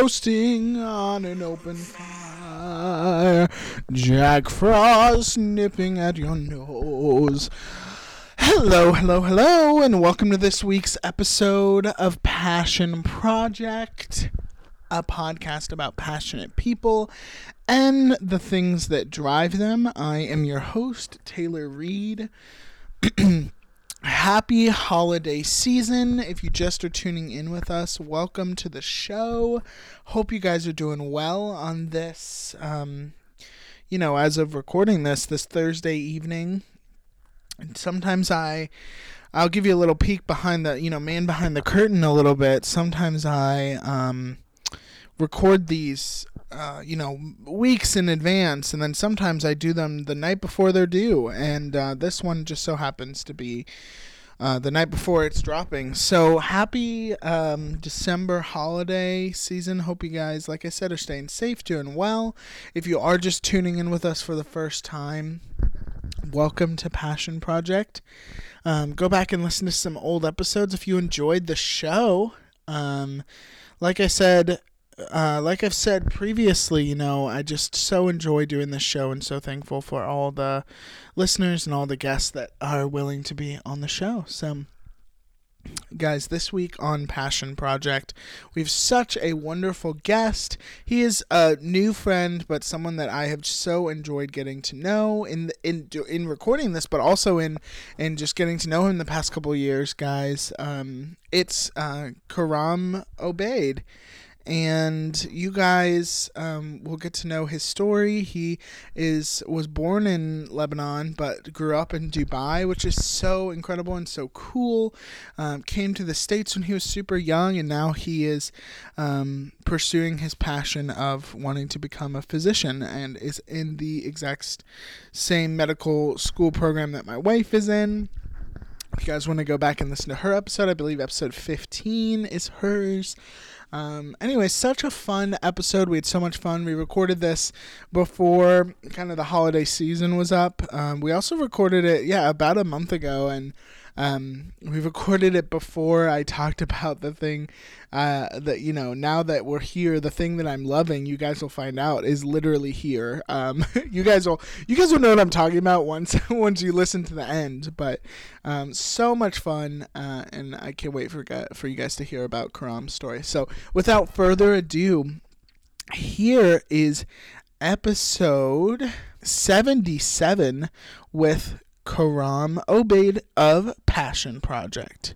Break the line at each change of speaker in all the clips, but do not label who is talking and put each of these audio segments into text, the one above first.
roasting on an open fire. Jack Frost nipping at your nose. Hello, hello, hello, and welcome to this week's episode of Passion Project, a podcast about passionate people and the things that drive them. I am your host, Taylor Read. Happy holiday season. If you just are tuning in with us, welcome to the show. Hope you guys are doing well on this, um, you know, as of recording this, this Thursday evening. And sometimes I. I'll give you a little peek behind the, you know, man behind the curtain a little bit. Sometimes I um, record these uh, you know, weeks in advance, and then sometimes I do them the night before they're due. And uh, this one just so happens to be uh, the night before it's dropping. So happy um, December holiday season. Hope you guys, like I said, are staying safe, doing well. If you are just tuning in with us for the first time, welcome to Passion Project. Um, go back and listen to some old episodes if you enjoyed the show. Um, like I said, uh, like I've said previously, you know, I just so enjoy doing this show and so thankful for all the listeners and all the guests that are willing to be on the show. So, guys, this week on Passion Project, we have such a wonderful guest. He is a new friend, but someone that I have so enjoyed getting to know in in in recording this, but also in in just getting to know him the past couple years, guys. Um, it's uh, Karam Obeid and you guys um, will get to know his story. He is was born in Lebanon but grew up in Dubai, which is so incredible and so cool. Um, came to the states when he was super young, and now he is um, pursuing his passion of wanting to become a physician, and is in the exact same medical school program that my wife is in. If you guys want to go back and listen to her episode, I believe episode 15 is hers. Um, anyway, such a fun episode. We had so much fun. We recorded this before kind of the holiday season was up. Um, we also recorded it, yeah, about a month ago, and um, we recorded it before I talked about the thing uh, that you know. Now that we're here, the thing that I'm loving, you guys will find out, is literally here. Um, you guys will you guys will know what I'm talking about once once you listen to the end. But um, so much fun, uh, and I can't wait for for you guys to hear about Karam's story. So without further ado, here is episode 77 with Karam Obeid of Passion Project.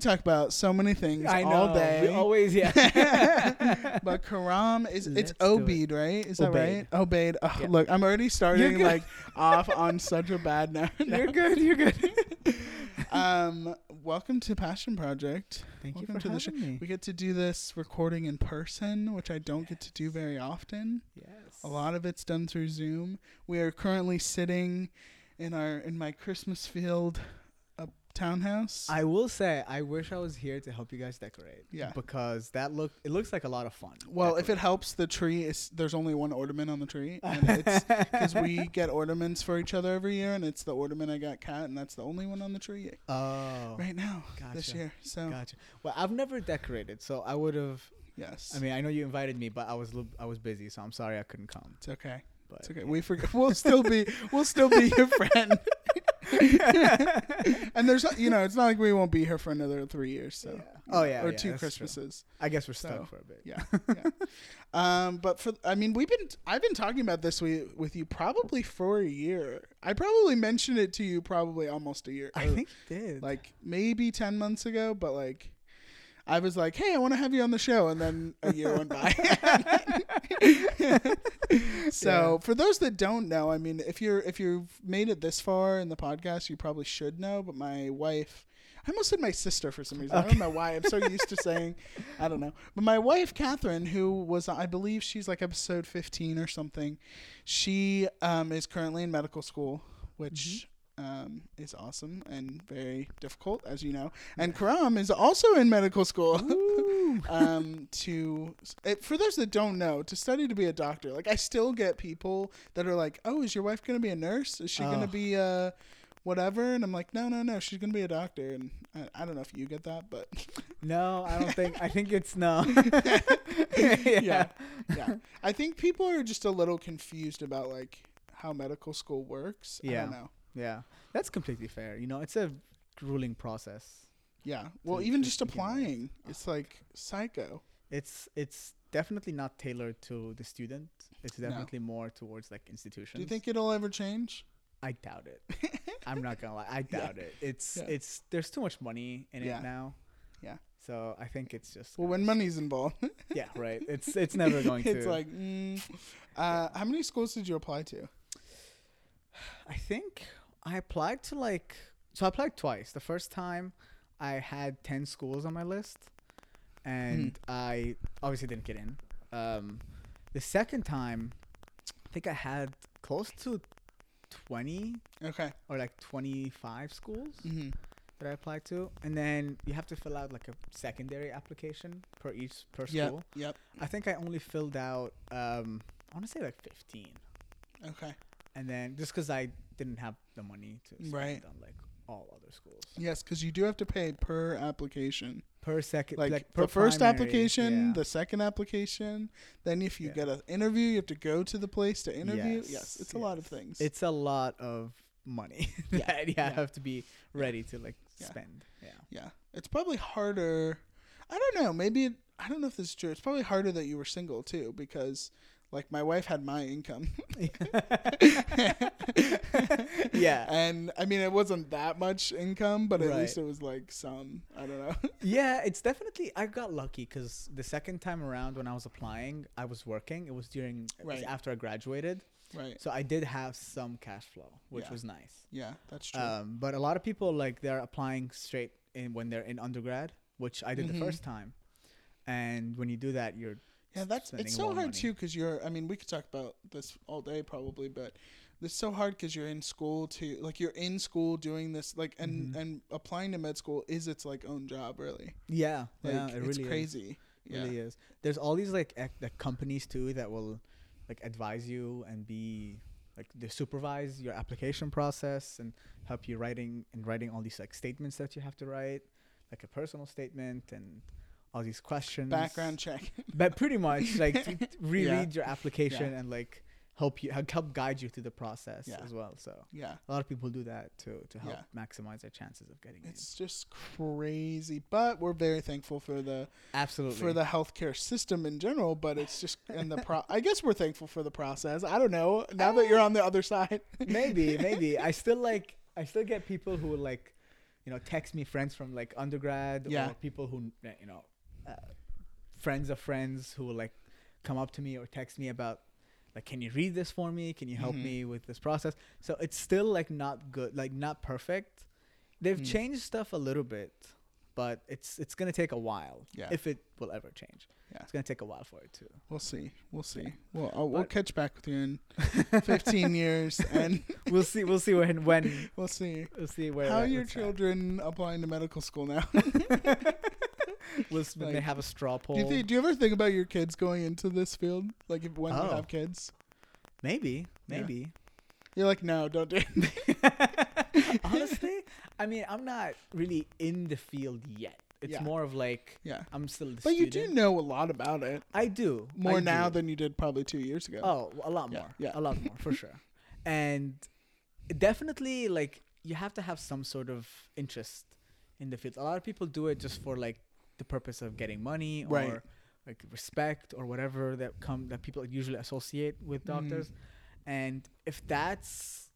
Talk about so many things
I know.
all day.
We always, yeah.
but Karam is it's
Let's do it.
Obaid, right? Is that
Obaid.
right? Obaid. Oh,
Yeah.
Look, I'm already starting like off on such a bad note.
you're good. You're good.
um, welcome to Passion Project.
Thank
welcome
you for
to the show.
having me.
We get to do this recording in person, which I don't get to do very often.
Yes.
A lot of it's done through Zoom. We are currently sitting in our in my Christmas field townhouse.
I will say, I wish I was here to help you guys decorate.
Yeah.
Because that look, it looks like a lot of fun.
well, if it helps, the tree is there's only one ornament on the tree, and it's because we get ornaments for each other every year, and it's the ornament I got cat, and that's the only one on the tree
Oh.
right now this year. So
Gotcha. Well, I've never decorated, so I would have.
yes,
I mean, I know you invited me, but I was li- I was busy, so I'm sorry I couldn't come.
it's okay.
But
It's okay. We forget. We'll still be. We'll still be your friend. and there's, you know, it's not like we won't be here for another three years. So.
Yeah. Oh, yeah,
Or
yeah,
two
that's true.
Christmases.
I guess we're stuck
So,
for a bit.
Yeah. Yeah. um, but for, I mean, we've been. I've been talking about this with with you probably for a year. I probably mentioned it to you probably almost a year.
I think did.
like maybe ten months ago, but like. I was like, "Hey, I want to have you on the show," and then a year went by. so, for those that don't know, I mean, if you're if you've made it this far in the podcast, you probably should know. But my wife, I almost said my sister for some reason. I don't know why. I'm so used to saying, I don't know. But my wife, Catherine, who was, I believe, she's like episode 15 or something. She um, is currently in medical school, which um, is awesome and very difficult, as you know. And Karam is also in medical school. um, to it, for those that don't know, to study to be a doctor. Like I still get people that are like, "Oh, is your wife gonna be a nurse? Is she
Oh.
gonna be uh, whatever?" And I'm like, "No, no, no. She's gonna be a doctor." And I, I don't know if you get that, but
No, I don't think. I think it's no.
yeah, yeah. I think people are just a little confused about like how medical school works. I
Yeah.
don't know.
Yeah, that's completely fair. You know, it's a grueling process.
Yeah. Well, even
just
just
begin with.
applying, it's like psycho.
It's it's definitely not tailored to the student. It's
No.
definitely more towards like institutions.
Do you think it'll ever change?
I doubt it. I'm not gonna lie. I
Yeah.
doubt it. It's
Yeah.
it's there's too much money in
Yeah.
it now.
Yeah.
So I think it's just
Well, when money's involved,
yeah right. It's it's never going to.
it's like, mm, uh, how many schools did you apply to?
I think I applied to like so I applied twice. The first time I had ten schools on my list, and
Hmm.
I obviously didn't get in. Um, the second time, I think I had close to twenty
Okay.
or like twenty five schools
Mm-hmm.
that I applied to, and then you have to fill out like a secondary application per each per
Yep.
school.
Yep.
I think I only filled out um, I want to say like fifteen
Okay.
and then just because I didn't have the money to spend
Right.
on like all other schools
Yes, because you do have to pay per application.
per second,
Like,
like, per
the first
primary,
application,
yeah.
the second application. Then if you
Yeah.
get an interview, you have to go to the place to interview. Yes,
Yes,
it's a lot of things.
it's a lot of money
Yeah,
that you
yeah.
have to be ready to like spend. Yeah.
yeah, it's probably harder. I don't know. Maybe it, I don't know if this is true. It's probably harder that you were single too, because like my wife had my income.
yeah.
and I mean it wasn't that much income, but at
Right.
least it was like some. I don't know.
Yeah, it's definitely I got lucky because the second time around when I was applying, I was working. It was during
Right.
after I graduated,
right.
so I did have some cash flow, which
Yeah.
was nice.
Yeah, that's true.
Um, but a lot of people like they're applying straight in when they're in undergrad, which I did
Mhm.
the first time. And when you do that, you're
Yeah, that's it's so hard
money.
too because you're. I mean, we could talk about this all day probably, but it's so hard because you're in school to like you're in school doing this like and
Mhm.
and applying to med school is its like own job really.
yeah,
Like
yeah, it
it's
really
crazy.
Is.
Yeah.
really is. There's all these like like companies too that will like advise you and be like they supervise your application process and help you writing and writing all these like statements that you have to write, like a personal statement and all these questions.
Background check.
but pretty much like to, to reread your application
Yeah.
and like help you help guide you through the process
Yeah.
as well. So
yeah.
a lot of people do that to to help
Yeah.
maximize their chances of getting
It's just crazy, but we're very thankful for the.
Absolutely.
for the healthcare system in general. But it's just and the pro. I guess we're thankful for the process. I don't know. Now that you're on the other side,
maybe maybe I still like I still get people who like you know text me friends from like undergrad
Yeah.
or people who uh, you know uh, friends of friends who will like come up to me or text me about like can you read this for me can you help
Mhm.
me with this process so it's still like not good like not perfect they've
Mm.
changed stuff a little bit but it's it's gonna take a while
Yeah.
if it will ever change
Yeah.
it's gonna take a while for it to
we'll see. We'll see. We'll I'll, we'll catch back with you in 15 years, and
we'll see we'll see when when
we'll see.
we'll see where
How are your
what's at.
children applying to medical school now?
We'll s- they have a straw poll.
do you think, Do you ever think about your kids going into this field? Like if, when you
Oh.
have kids,
maybe,
Yeah.
maybe.
you're like, no, don't do it.
Honestly, I mean, I'm not really in the field yet. It's
Yeah.
more of like
yeah,
I'm still. The
but you do know a lot about it
I do
more
I
now
do.
than you did probably two years ago.
Oh, a lot
Yeah,
more.
yeah.
a lot more for sure. And definitely, like you have to have some sort of interest in the field. A lot of people do it just for like the purpose of getting money or
Right.
like respect or whatever that come that people usually associate with
Mhm.
doctors. And if that's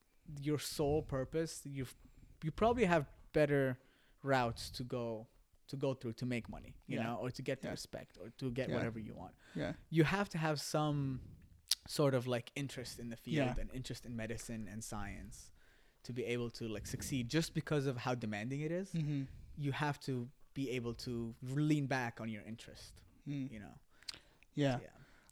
your sole purpose, you you probably have better routes to go to go through to make money, you
Yeah.
know, or to get the
Yeah.
respect or to get
Yeah.
whatever you want
Yeah,
you have to have some sort of like interest in the field and interest in medicine and science to be able to like succeed just because of how demanding it is
mm-hmm.
you have to be able to lean back on your interest
mm.
you know
yeah.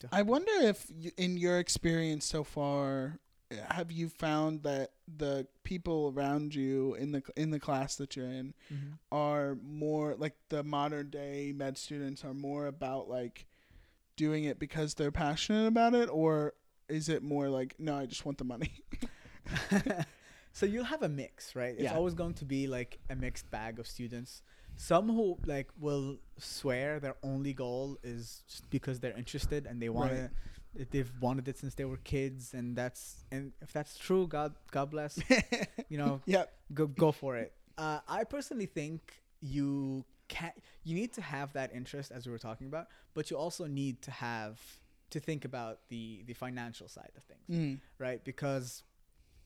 to
I wonder if, y- in your experience so far, have you found that the people around you in the in the class that you're in
Mhm.
are more like the modern day med students are more about like doing it because they're passionate about it or is it more like no I just want the money
so you'll have a mix, right? It's
Yeah.
always going to be like a mixed bag of students. Some who like will swear their only goal is because they're interested and they want
Right.
to. They've wanted it since they were kids, and that's and if that's true, God, God bless. You know,
yep
go go for it. Uh, I personally think you can you need to have that interest as we were talking about, but you also need to have to think about the the financial side of things
mm.
right? Because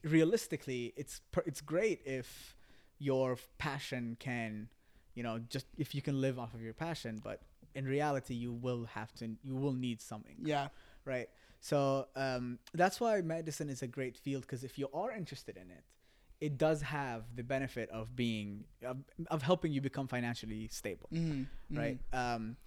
realistically, it's per- it's great if your passion can, you know, just if you can live off of your passion, but in reality, you will have to, you will need something,
yeah.
Right? So um, that's why medicine is a great field because if you are interested in it, it does have the benefit of being of, of helping you become financially stable,
mm.
right? Um,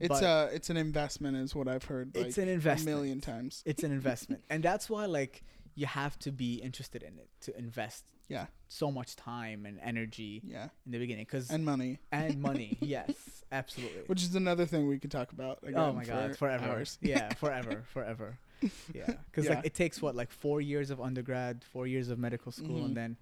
it's a it's an investment is what I've heard like
it's an investment.
a million times.
It's an investment, and that's why like you have to be interested in it to invest
yeah
so much time and energy
yeah
in the beginning because
and money
and money yes absolutely
which is another thing we could talk about
oh my god forever
hours.
yeah forever forever yeah because
Yeah.
like it takes what like four years of undergrad four years of medical school
Mhm.
and then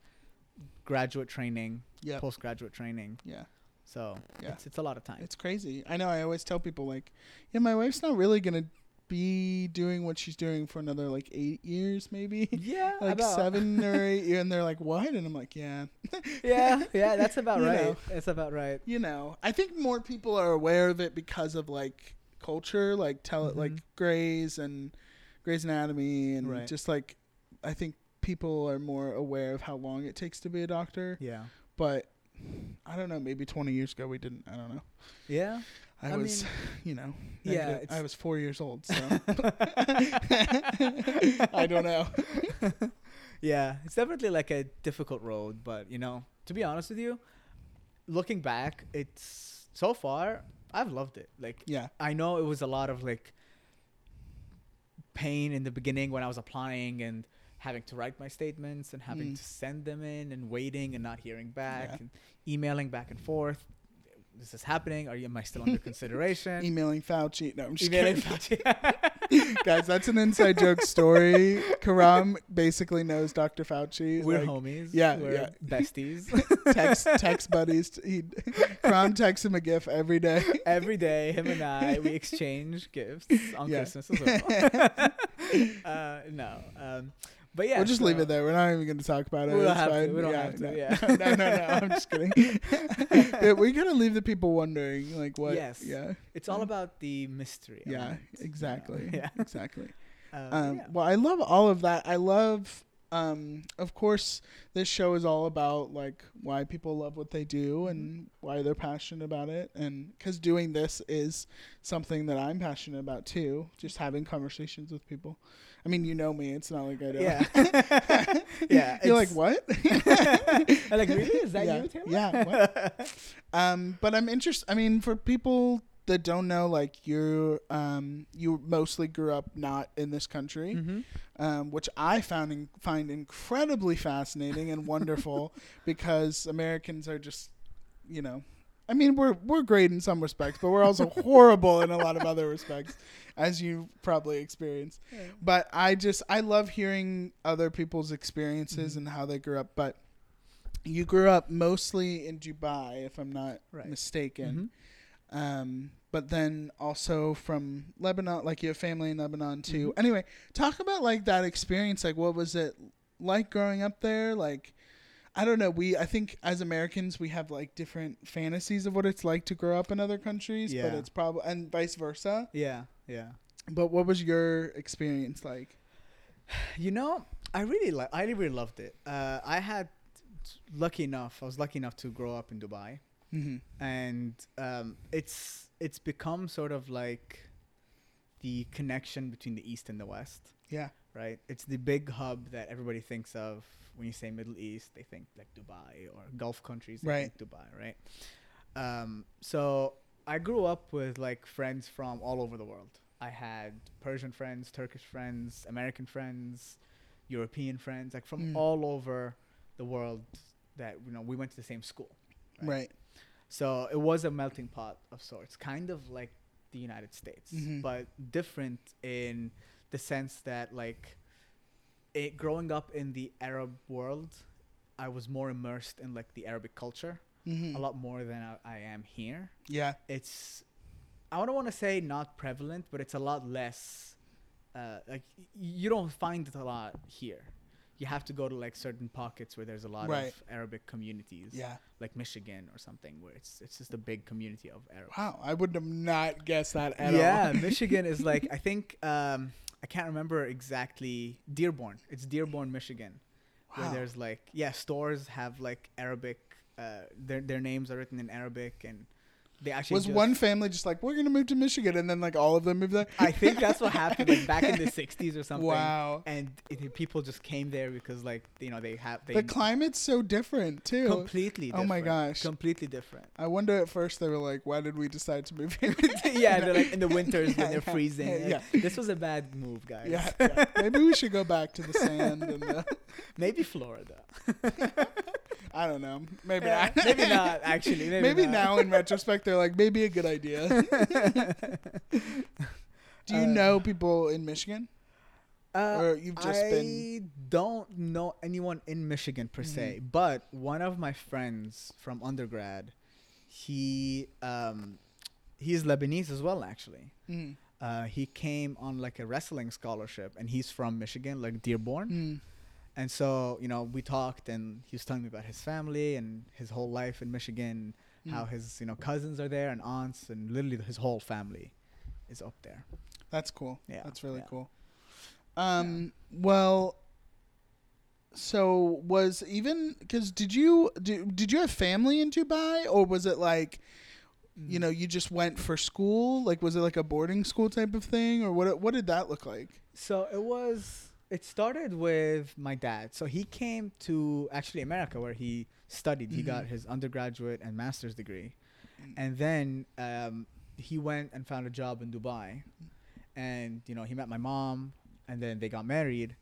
graduate training
yeah
postgraduate training
yeah
so
Yeah.
it's, it's a lot of time
It's crazy. I know. I always tell people like, yeah, my wife's not really gonna be doing what she's doing for another like eight years, maybe.
yeah
like
about-
seven or eight years, and they're like, "What?" And I'm like, "Yeah."
yeah yeah that's about right
know.
that's about right
You know, I think more people are aware of it because of like culture, like tell it like
Mhm.
Grey's and Grey's Anatomy, and
Right.
just like I think people are more aware of how long it takes to be a doctor.
yeah
But I don't know. Maybe 20 years ago we didn't. I don't know.
yeah
I,
I
was,
mean,
you know,
yeah, it's-
I was four years old, so I don't know.
Yeah, it's definitely like a difficult road, but you know, to be honest with you, looking back, it's so far I've loved it. Like
Yeah,
I know it was a lot of like pain in the beginning when I was applying and having to write my statements and having
Mm.
to send them in and waiting and not hearing back
Yeah.
and emailing back and forth. This is this happening? Are you am I still under consideration?
emailing Fauci. No, I'm just
Emailing
kidding.
Fauci.
Guys, that's an inside joke story. Karam basically knows Dr. Fauci.
We're
like,
homies.
yeah,
We're
yeah.
besties.
text text buddies. He Karam texts him a gif every day.
Every day, him and I, we exchange gifts on
Yeah.
Christmas as well. uh, no, um, but yeah,
we'll just leave it there. We're not even going to talk about it.
We don't
It's
have to.
fine.
We don't
yeah,
have to,
No.
yeah.
no, no, no. I'm just kidding. Yeah, we gotta leave the people wondering, like, what?
Yes.
Yeah.
It's all about the mystery.
Yeah.
it, you know?
Exactly.
Yeah.
Exactly.
Um,
Um,
yeah.
Well, I love all of that. I love, um, of course, this show is all about like why people love what they do
Mm-hmm.
and why they're passionate about it, and because doing this is something that I'm passionate about too. Just having conversations with people. I mean, you know me. It's not like I don't.
Yeah. yeah.
You're like what?
I'm like, really? Is that
yeah.
you, Taylor?
Yeah. What? um, but I'm interested. I mean, for people that don't know, like you, um, you mostly grew up not in this country
Mhm.
um, which I found in, find incredibly fascinating and wonderful because Americans are just, you know, I mean we're we're great in some respects, but we're also horrible in a lot of other respects, as you probably experienced. But I just I love hearing other people's experiences
Mhm.
and how they grew up. But you grew up mostly in Dubai, if I'm not
Right.
mistaken.
Mhm.
Um, but then also from Lebanon, like you have family in Lebanon too.
Mhm.
Anyway, talk about like that experience. Like, what was it like growing up there? Like, I don't know. We, I think as Americans, we have like different fantasies of what it's like to grow up in other countries,
yeah.
but it's probably, and vice versa.
Yeah. Yeah.
But what was your experience like?
You know, I really like. I really loved it. Uh, I had lucky enough. I was lucky enough to grow up in Dubai.
Mm-hmm.
and um, it's it's become sort of like the connection between the east and the west
Yeah.
right it's the big hub that everybody thinks of when you say middle east they think like dubai or gulf countries they
Right.
think dubai right um, so i grew up with like friends from all over the world i had persian friends turkish friends american friends European friends, like from
Mm.
all over the world. That you know, we went to the same school.
Right.
So it was a melting pot of sorts, kind of like the United States,
Mhm.
but different in the sense that like it growing up in the Arab world, I was more immersed in like the Arabic culture
Mhm.
a lot more than I, I am here.
Yeah.
It's I don't want to say not prevalent, but it's a lot less. Uh, like you don't find it a lot here. You have to go to like certain pockets where there's a lot
Right.
of Arabic communities
Yeah.
like Michigan or something, where it's it's just a big community of Arabs.
Wow. I would have not guessed that at
yeah,
all.
Yeah, Michigan is like I think um, I can't remember exactly Dearborn. It's Dearborn, Michigan, where there's like yeah stores have like Arabic. Uh, their their names are written in Arabic and they actually
Was
just-
one family just like, we're going to move to Michigan? And then like all of them moved there?
I think that's what happened like back in the '60s or something.
Wow.
And it, people just came there because like you know they have they
The climate's so different too.
completely.
Oh my gosh.
completely different.
I wonder at first they were like, why did we decide to move here?
yeah, they're like in the winters
Yeah,
when they're
yeah,
freezing.
yeah,
like, This was a bad move, guys.
yeah, yeah. Maybe we should go back to the sand and the,
Maybe Florida.
I don't know. Maybe
Yeah,
not.
maybe not. Actually, maybe,
Maybe
not.
now in retrospect they're like, maybe a good idea. Do you
Uh,
know people in Michigan?
Uh,
Or you've just
I
been-
don't know anyone in Michigan per se,
Mhm.
but one of my friends from undergrad, he um, he's Lebanese as well. Actually,
Mm.
uh, he came on like a wrestling scholarship, and he's from Michigan, like Dearborn.
Mm.
And so you know, we talked, and he was telling me about his family and his whole life in Michigan, how
Mm.
his you know cousins are there and aunts, and literally his whole family is up there.
That's cool.
Yeah,
That's really
yeah.
cool. Um. Well. So was even because did you did, did you have family in Dubai or was it like
Mm.
you know you just went for school like was it like a boarding school type of thing or what what did that look like?
So it was. It started with my dad. So he came to actually America where he studied. He got
Mhm.
his undergraduate and master's degree, and then um, he went and found a job in Dubai, and you know he met my mom, and then they got married,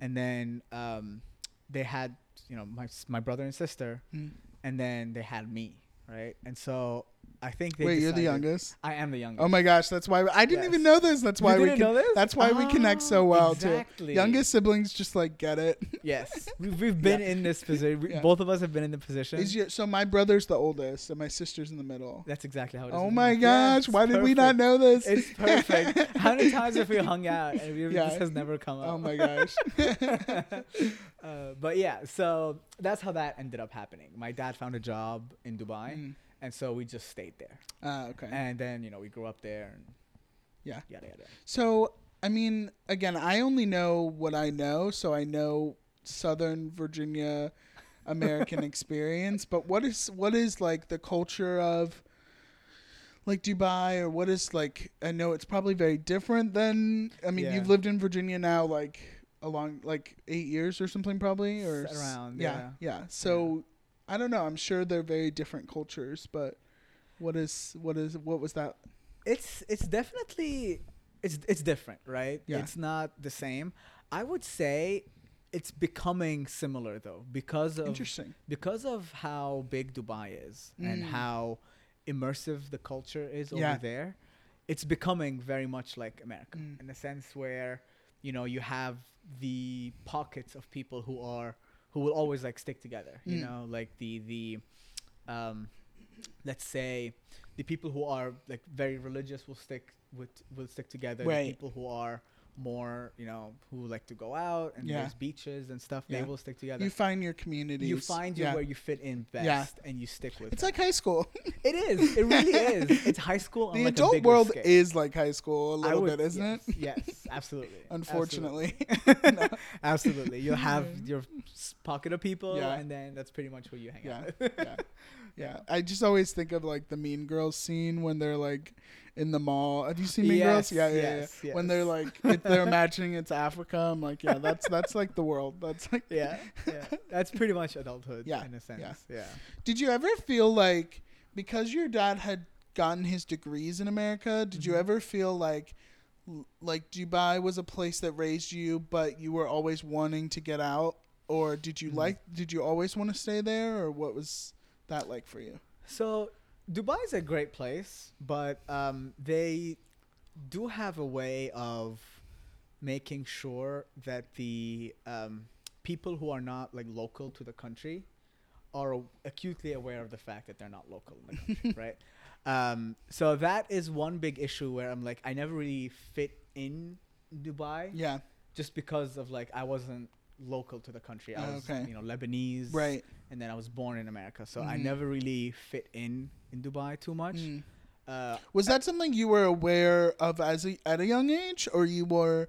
and then um, they had you know my my brother and sister,
Mm.
and then they had me, right? And so I think they
Wait, you're the
decided-
youngest.
I am the youngest.
Oh my gosh, that's why I didn't
Yes.
even know this. That's why we
didn't know this?
that's why we connect so
Ah,
well
exactly.
too. Youngest siblings just like get it.
Yes, we've, we've been in this position. We,
Yeah.
Both of us have been in the position.
Is your, so my brother's the oldest and my sister's in the middle.
That's exactly how it is.
Oh my
Yeah,
gosh,
it's
why did we not
perfect.
know this?
It's perfect. how many times have we hung out and we,
Yeah.
this has never come up?
oh my gosh.
uh, but yeah, so that's how that ended up happening. My dad found a job in Dubai,
Mm.
And so we just stayed there.
Ah, okay.
And then you know we grew up there, and
Yeah.
yada yada.
So, I mean, again, I only know what I know, so I know Southern Virginia American experience, but what is what is like the culture of like Dubai or what is like I know it's probably very different than I mean,
Yeah.
you've lived in Virginia now like along like 8 years or something probably or
around,
yeah. Yeah. So, I don't know, I'm sure they're very different cultures, but what is what is what was that
it's it's definitely it's it's different, right?
Yeah.
It's not the same. I would say it's becoming similar though because of
interesting?
because of how big Dubai is and
Mm.
how immersive the culture is
Yeah.
over there. It's becoming very much like America
Mm.
in the sense where you know you have the pockets of people who are who will always like stick together. You
Mm.
know, like the the um, let's say the people who are like very religious will stick with will stick together.
Right.
The people who are more, you know, who like to go out and
Yeah.
there's beaches and stuff,
Yeah.
they will stick together.
You find your community.
You find you
yeah.
where you fit in best and you stick with
It's
it.
like high school.
it is. It really is. It's high school on
the
like
adult world
scale.
is like high school a little
would-
bit, isn't
yes,
it?
Yes, absolutely.
Unfortunately.
Absolutely. Absolutely. You'll have your pocket of people
Yeah.
and then that's pretty much who you hang out with.
yeah. Yeah. I just always think of like the Mean Girls scene when they're like in the mall. Have you seen Mean Girls? Yeah, yeah,
yes,
yeah. When they're like if they're imagining it's Africa, I'm like, yeah, that's that's like the world. That's like
yeah. Yeah. That's pretty much adulthood
Yeah,
in a sense.
yeah.
Yeah.
Did you ever feel like because your dad had gotten his degrees in America, did you
Mhm.
ever feel like like Dubai was a place that raised you, but you were always wanting to get out, or did you
Mhm.
like? Did you always want to stay there, or what was that like for you?
So Dubai is a great place, but um, they do have a way of making sure that the um, people who are not like local to the country are acutely aware of the fact that they're not local in the country, right? Um, so that is one big issue where I'm like, I never really fit in Dubai
Yeah,
just because of like I wasn't local to the country. I
Oh,
was,
okay.
you know, Lebanese,
right.
and then I was born in America, so I
Mhm.
never really fit in in Dubai too much.
Mm.
Uh,
Was that something you were aware of as a, at a young age, or you were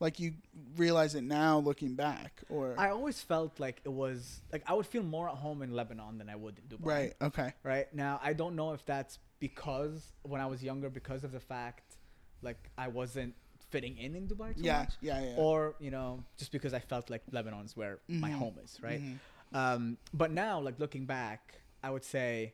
like you realize it now looking back, or
I always felt like it was like I would feel more at home in Lebanon than I would in Dubai.
right? Okay.
Right now, I don't know if that's because when I was younger, because of the fact like I wasn't fitting in in Dubai too
Yeah,
much,
yeah, yeah.
or you know, just because I felt like Lebanon's where my
Mhm.
home is, right?
Mhm.
Um, but now, like looking back, I would say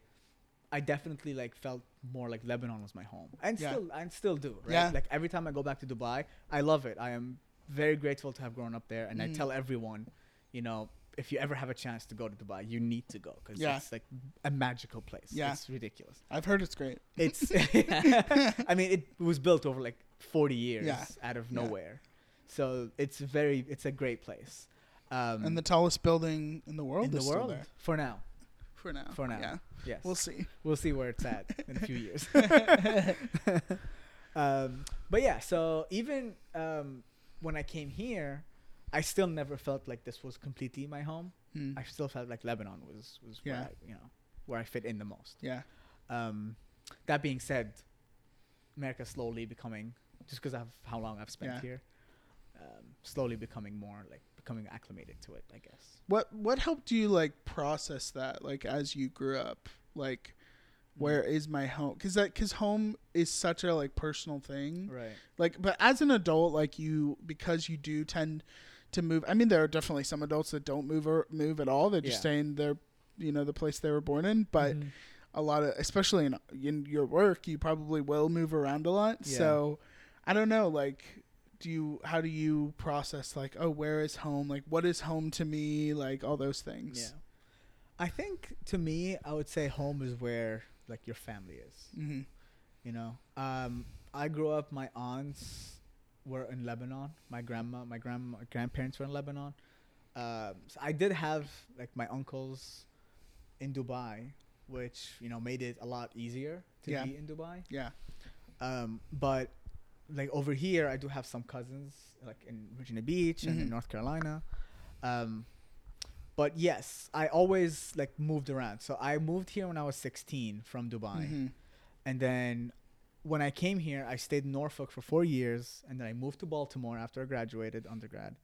I definitely like felt more like Lebanon was my home, and
Yeah.
still and still do. Right?
Yeah.
Like every time I go back to Dubai, I love it. I am very grateful to have grown up there, and
Mhm.
I tell everyone, you know, if you ever have a chance to go to Dubai, you need to go because
Yeah.
it's like a magical place.
Yeah.
it's ridiculous.
I've heard it's great.
It's, I mean, it was built over like 40 years
Yeah.
out of nowhere, so it's very, it's a great place. Um,
and the tallest building in the world
in the world
there
for now.
For now.
For now.
yeah.
Yes.
We'll see.
We'll see where it's at in a few years. um, but yeah, so even um, when I came here, I still never felt like this was completely my home.
Hmm.
I still felt like Lebanon was was
Yeah.
where I, you know where I fit in the most.
Yeah.
Um, that being said, America slowly becoming just because of how long I've spent
Yeah.
here, um, slowly becoming more like becoming acclimated to it. I guess.
What what helped you like process that like as you grew up? Like where is my home? Cuz that cuz home is such a like personal thing.
Right.
Like but as an adult like you because you do tend to move. I mean there are definitely some adults that don't move or move at all. They just
Yeah.
stay in their you know the place they were born in, but
Mhm.
a lot of especially in in your work you probably will move around a lot
Yeah.
so i don't know like do you how do you process like oh where is home like what is home to me like all those things
Yeah. I think to me, I would say home is where like your family is.
hmm
You know, um, I grew up. My aunts were in Lebanon. My grandma, my grandma, grandparents were in Lebanon. Um, so I did have like my uncles in Dubai, which you know made it a lot easier to
Yeah.
be in Dubai.
yeah
Um, but like over here, I do have some cousins like in Virginia Beach and in
Mhm.
North Carolina. Um, but yes, I always like moved around. So I moved here when I was 16 from Dubai,
Mhm.
and then when I came here, I stayed in Norfolk for four years, and then I moved to Baltimore after I graduated undergrad,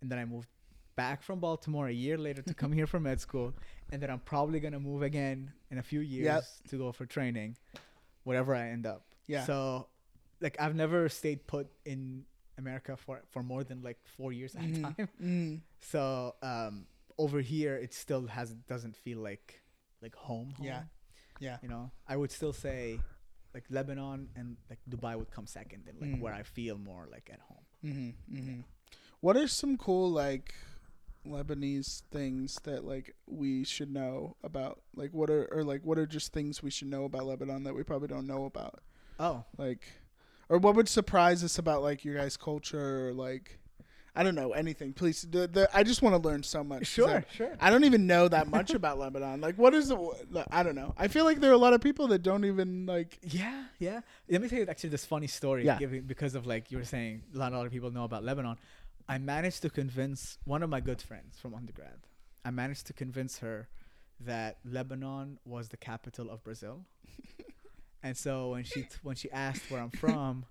and then I moved back from Baltimore a year later to come here for med school, and then I'm probably gonna move again in a few years
Yep.
to go for training, wherever I end up.
yeah
So, like, I've never stayed put in America for for more than like four years at a time.
Mhm.
So, um, over here, it still has doesn't feel like like home. home.
Yeah. Yeah.
You know, I would still say like Lebanon and like Dubai would come second, and like
Mm.
where I feel more like at home.
Mm-hmm, mm-hmm. What are some cool like Lebanese things that like we should know about? Like what are or like what are just things we should know about Lebanon that we probably don't know about?
Oh,
Like or what would surprise us about like your guys' culture or like I don't know anything. Please, the, the, I just want to learn so much.
sure, sure.
I, I don't even know that much about Lebanon. Like, what is the? I don't know. I feel like there are a lot of people that don't even like.
Yeah, yeah. Let me tell you actually this funny story.
Yeah.
Giving, because of like you were saying, a lot, a lot of people know about Lebanon. I managed to convince one of my good friends from undergrad. I managed to convince her that Lebanon was the capital of Brazil. and so when she t- when she asked where I'm from,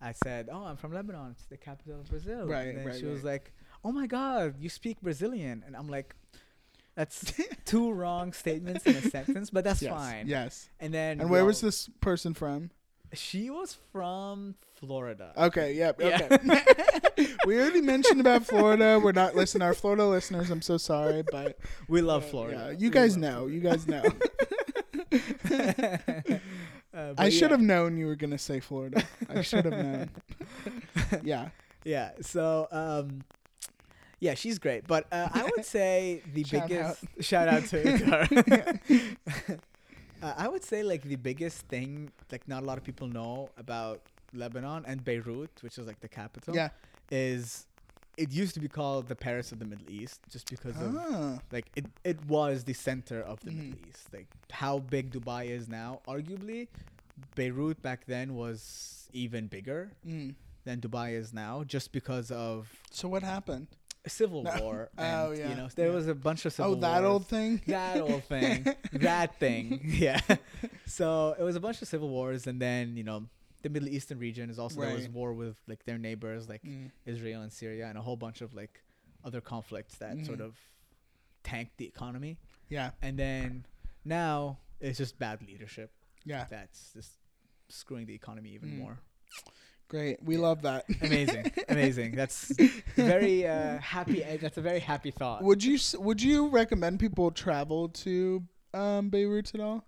I said, "Oh, I'm from Lebanon. It's the capital of Brazil."
Right,
And then
right,
she was like, "Oh my God, you speak Brazilian?" And I'm like. That's two wrong statements in a sentence, but that's
yes,
fine.
Yes.
And then
And where was this person from?
she was from Florida.
Okay. Yep.
Yeah.
Okay. we already mentioned about Florida. We're not listen. Our Florida listeners. I'm so sorry, but
we love
uh,
Florida.
Yeah, you guys
love
know. You guys know.
Uh,
I should
yeah.
have known you were gonna say Florida. I should have known. yeah.
Yeah. So, um, yeah, she's great. But uh, I would say the
Shout
biggest shout out to her. uh, I would say like the biggest thing like not a lot of people know about Lebanon and Beirut, which is like the capital,
Yeah.
is it used to be called the Paris of the Middle East just because of
Ah.
like it, it was the center of the
Mhm.
Middle East. Like how big Dubai is now, arguably, Beirut back then was even bigger
Mm.
than Dubai is now, just because of
So what happened?
civil
No.
war.
Oh, yeah,
You know, there
yeah.
was a bunch of civil wars.
oh, that
wars.
old thing.
That old thing. that thing. Yeah. So it was a bunch of civil wars, and then you know the Middle Eastern region is also there was
Right.
war with like their neighbors, like
Mm.
Israel and Syria, and a whole bunch of like other conflicts that sort
Mhm.
of tanked the economy.
Yeah.
And then now it's just bad leadership
Yeah.
that's just screwing the economy even
Mm.
more.
Great. We love that.
Amazing, amazing. That's very uh, happy. That's a very happy thought.
Would you s- would you recommend people travel to um, Beirut at all?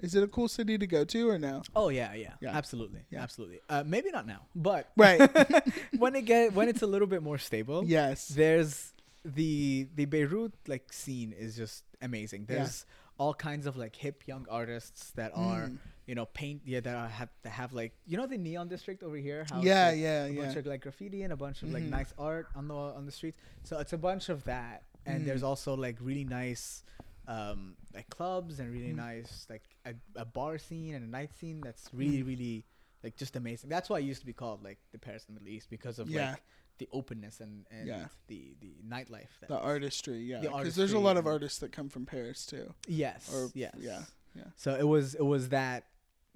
Is it a cool city to go to or no?
Oh yeah, yeah,
Yeah.
absolutely,
Yeah.
absolutely. Uh, maybe not now, but
Right.
when it get when it's a little bit more stable,
yes.
there's the the Beirut like scene is just amazing.
Yeah.
There's all kinds of like hip young artists that are
Mm.
you know paint yeah that are, have that have like you know the neon district over here. How
Yeah,
like,
yeah,
a
yeah.
bunch of like graffiti and a bunch of like
Mhm.
nice art on the on the streets. So it's a bunch of that, and there's
Mhm.
also like really nice, um, like clubs and really
Mhm.
nice like a, a bar scene and a night scene that's really
Mhm.
really like just amazing. That's why it used to be called like the Paris of the Middle East because of
Yeah.
like the openness and and
Yeah.
the the nightlife.
The artistry, yeah.
the
Because there's a lot of artists that come from Paris too.
Yes.
or-
yes.
yeah, yeah.
So it was it was that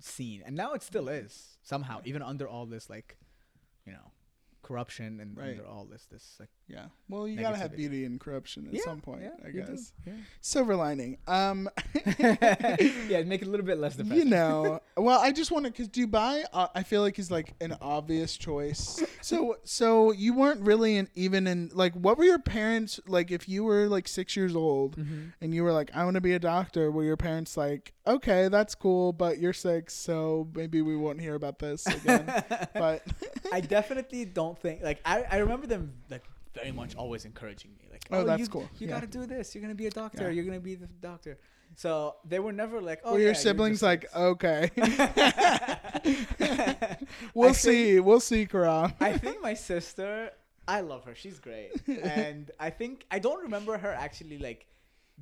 scene, and now it still is somehow, even under all this like, you know, corruption and
Right.
under all this this like.
Yeah. Well, you gotta have beauty and corruption at
Yeah,
some point,
yeah,
I guess.
yeah.
Silver lining. Um,
yeah, make it a little bit less depressing.
you know. Well, I just want to because Dubai, uh, I feel like is like an obvious choice. So, so you weren't really in even in like what were your parents like? If you were like six years old
Mhm.
and you were like, I want to be a doctor, were your parents like, okay, that's cool, but you're six, so maybe we won't hear about this again. but
I definitely don't think like I, I remember them like very much always encouraging me like
Oh, oh that's
you,
cool.
you
Yeah.
got to do this you're gonna be a doctor
Yeah.
you're gonna be the doctor so they were never like oh
were
yeah,
your siblings like, okay, we'll
I
see, we'll see, Karam.
I think my sister, I love her. She's great. And I think I don't remember her actually like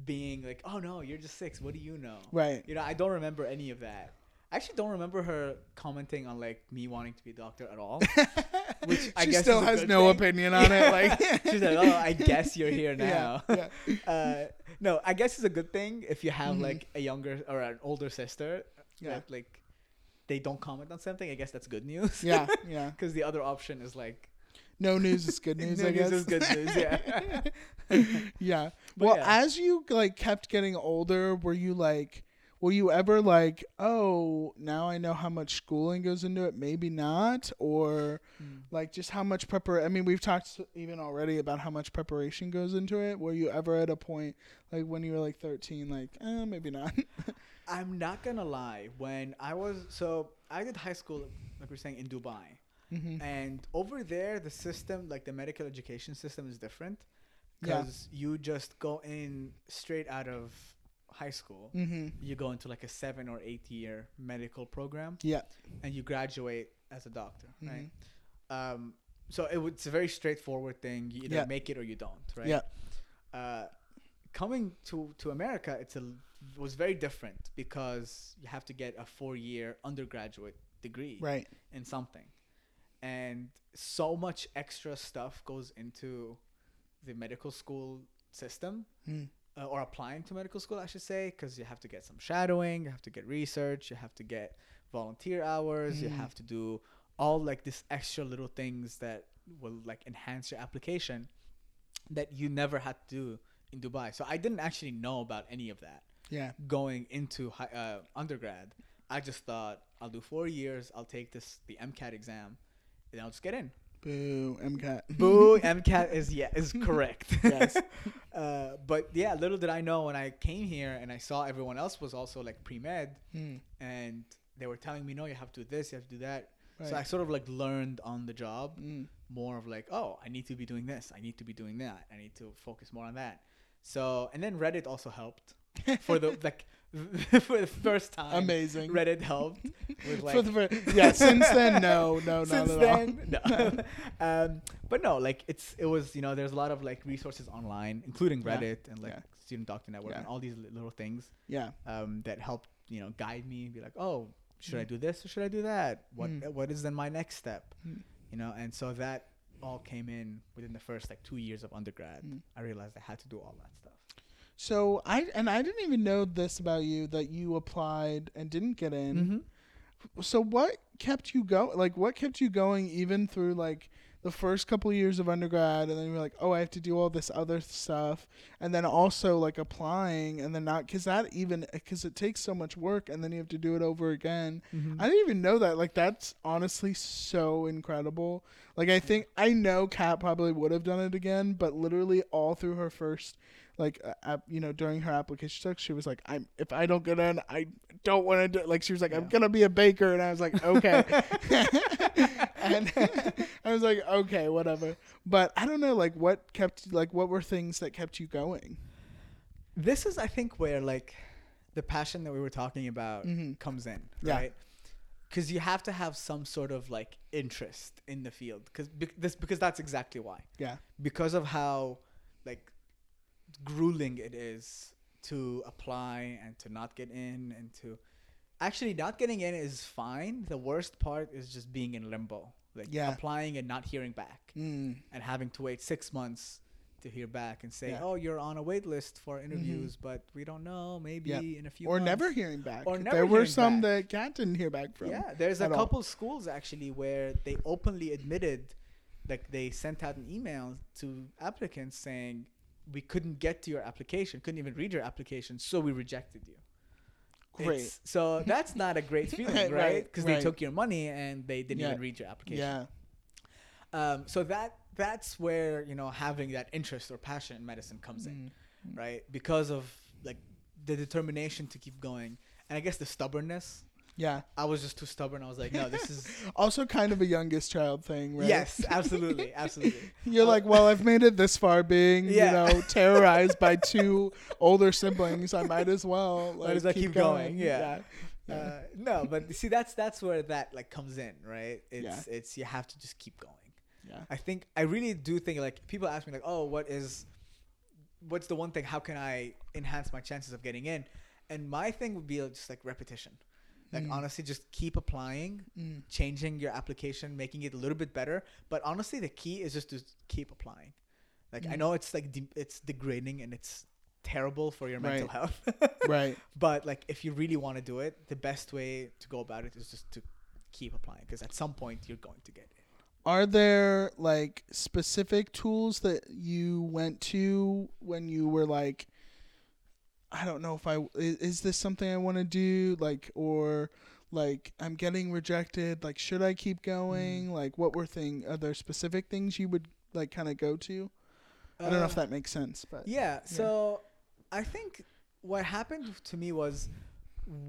being like, "Oh no, you're just 6. What do you know?"
Right.
You know, I don't remember any of that. I actually don't remember her commenting on like me wanting to be a doctor at all. Which I
she
guess
still has no
thing.
opinion on it. Like
She's like, "Oh, I guess you're here now."
yeah.
uh, no, I guess it's a good thing if you have
Mhm.
like a younger or an older sister.
Yeah.
That, like they don't comment on something. I guess that's good news.
yeah, yeah.
Because the other option is like
No news is good news.
No
I
news
guess
is good news, yeah.
yeah.
But
well,
yeah.
as you like kept getting older, were you like, were you ever like, oh, now I know how much schooling goes into it? Maybe not, or
Hmm.
like just how much prepar. I mean, we've talked even already about how much preparation goes into it. Were you ever at a point like when you were like thirteen, like, eh, maybe not?
I'm not gonna lie. When I was so I did high school, like we are saying, in Dubai,
mm-hmm.
and over there the system, like the medical education system, is different
Yeah.
because you just go in straight out of high school.
Mm-hmm.
You go into like a seven or eight year medical program,
Yeah.
and you graduate as a doctor,
Mhm.
right? Um, so it, it's a very straightforward thing. You either
Yeah.
make it or you don't, right?
Yeah.
uh, coming to to America, it's a was very different because you have to get a four year undergraduate degree
Right.
in something, and so much extra stuff goes into the medical school system.
Mm.
Uh, or applying to medical school, I should say, because you have to get some shadowing, you have to get research, you have to get volunteer hours, you
Mm.
have to do all like this extra little things that will like enhance your application that you never had to do in Dubai. So I didn't actually know about any of that
Yeah.
going into high, uh, undergrad. I just thought I'll do four years, I'll take this the MCAT exam, and I'll just get in.
Boo, MCAT.
Boo, MCAT is yeah is correct.
Yes.
uh, but yeah, little did I know when I came here and I saw everyone else was also like pre med,
Mm,
and they were telling me, no, you have to do this, you have to do that.
right.
So I sort of like learned on the job
Mm,
more of like, oh, I need to be doing this, I need to be doing that, I need to focus more on that. So and then Reddit also helped for the like for the first time.
Amazing.
Reddit helped with like
For the fir- yeah, since then, no, no, not
since
at
then
all.
no um but no like it's it was you know there's a lot of like resources online including
Yeah.
reddit and like
Yeah.
student doctor network
Yeah.
and all these little things
Yeah.
um that helped you know guide me and be like oh should i
Mm.
do this or should i do that what
Mm.
what is then my next step
Mm.
you know and so that all came in within the first like two years of undergrad
Mm.
i realized i had to do all that stuff
So I and I didn't even know this about you that you applied and didn't get in.
mm-hmm.
So what kept you go? Like what kept you going even through like the first couple of years of undergrad, and then you're like, oh, I have to do all this other stuff, and then also like applying, and then not because that even because it takes so much work, and then you have to do it over again.
Mm-hmm.
I didn't even know that. Like that's honestly so incredible. Like I think I know Kat probably would have done it again, but literally all through her first like uh, app, you know during her application she was like, "I'm if I don't get in, I don't want to do." Like she was like, "I'm gonna be a baker," and I was like, "Okay," and I was like, "Okay, whatever." But I don't know, like what kept like what were things that kept you going?
this is i think where like the passion that we were talking about
Mhm.
comes in
Yeah.
right because you have to have some sort of like interest in the field because this because that's exactly why
Yeah.
because of how grueling it is to apply and to not get in and to actually not getting in is fine the worst part is just being in limbo like
Yeah.
applying and not hearing back
Mm.
and having to wait six months to hear back and say,
Yeah.
"Oh, you're on a wait list for interviews, but we don't know. Maybe in a few
Or
months."
never hearing back.
Or never
there were some
back.
that Kat didn't hear back from.
Yeah, there's a
at all.
couple schools actually where they openly admitted, like they sent out an email to applicants saying, "We couldn't get to your application, couldn't even read your application, so we rejected you."
Great.
It's- so that's not a great feeling,
Right,
right? Because
right.
they took your money and they didn't
Yeah.
even read your application.
Yeah.
Um, so that that's where you know having that interest or passion in medicine comes in,
Mm.
right? Because of like the determination to keep going, and I guess the stubbornness.
Yeah.
I was just too stubborn. I was like, no, this is
Also, kind of a youngest child thing, right?
yes, absolutely, absolutely.
You're like, well, I've made it this far, being
Yeah.
you know terrorized by two older siblings. I might as well like
as well keep going, yeah.
yeah.
Uh, no, but see, that's that's where that like comes in, right? It's it's you have to just keep going.
yeah.
I think I really do think like people ask me like, oh, what is, what's the one thing? How can I enhance my chances of getting in? And my thing would be just like repetition. Like
Mm.
honestly, just keep applying,
Mm.
changing your application, making it a little bit better. But honestly, the key is just to keep applying. Like I
Mm.
know it's like de- it's degrading and it's terrible for your mental
Right.
health.
Right.
but like if you really want to do it, the best way to go about it is just to keep applying because at some point you're going to get it.
Are there like specific tools that you went to when you were like, I don't know if I is, is this something I want to do like or like I'm getting rejected like should I keep going like what were thing are there specific things you would like kind of go to I don't know if
Uh,
that makes sense but
Yeah. So I think what happened to me was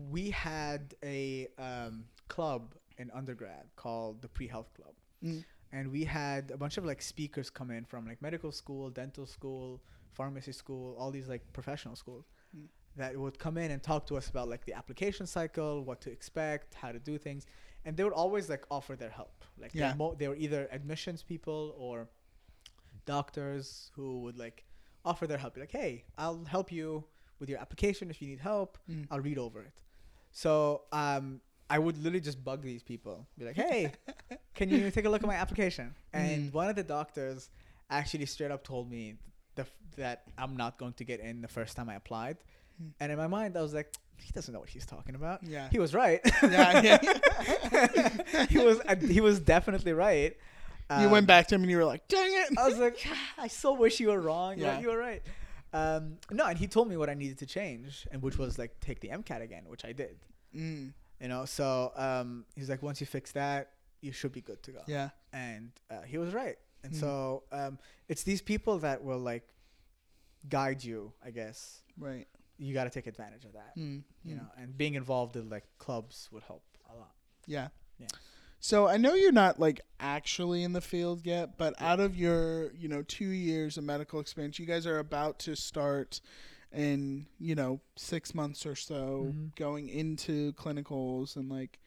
we had a um, club in undergrad called the Pre Health Club.
Mm.
And we had a bunch of like speakers come in from like medical school, dental school, pharmacy school, all these like professional schools
Mm.
That would come in and talk to us about like the application cycle, what to expect, how to do things. And they would always like offer their help. Like
Yeah.
they're mo- they were either admissions people or doctors who would like offer their help. Be like, hey, I'll help you with your application if you need help.
Mm.
I'll read over it. So um, I would literally just bug these people, be like, hey, can you take a look at my application? And
Mm.
one of the doctors actually straight up told me the, f- that I'm not going to get in the first time I applied.
Mm.
And in my mind, I was like, he doesn't know what he's talking about.
yeah
He was right.
yeah, yeah.
he was uh, he was definitely right.
you
Um,
went back to him and you were like dang it
I was like, I so wish you were wrong. Yeah, you were right. Um, no, and he told me what I needed to change, and which was like take the MCAT again, which I did.
mm.
You know, so um, he's like, once you fix that, you should be good to go.
yeah
and uh, he was right. And
Hmm.
so um, it's these people that will like guide you. I guess
Right.
You got to take advantage of that.
Mm,
You
mm.
know, and being involved in like clubs would help a lot.
Yeah.
Yeah.
So I know you're not like actually in the field yet, but out of your, you know, 2 years of medical experience, you guys are about to start in, you know, 6 months or so
Mhm.
going into clinicals and like,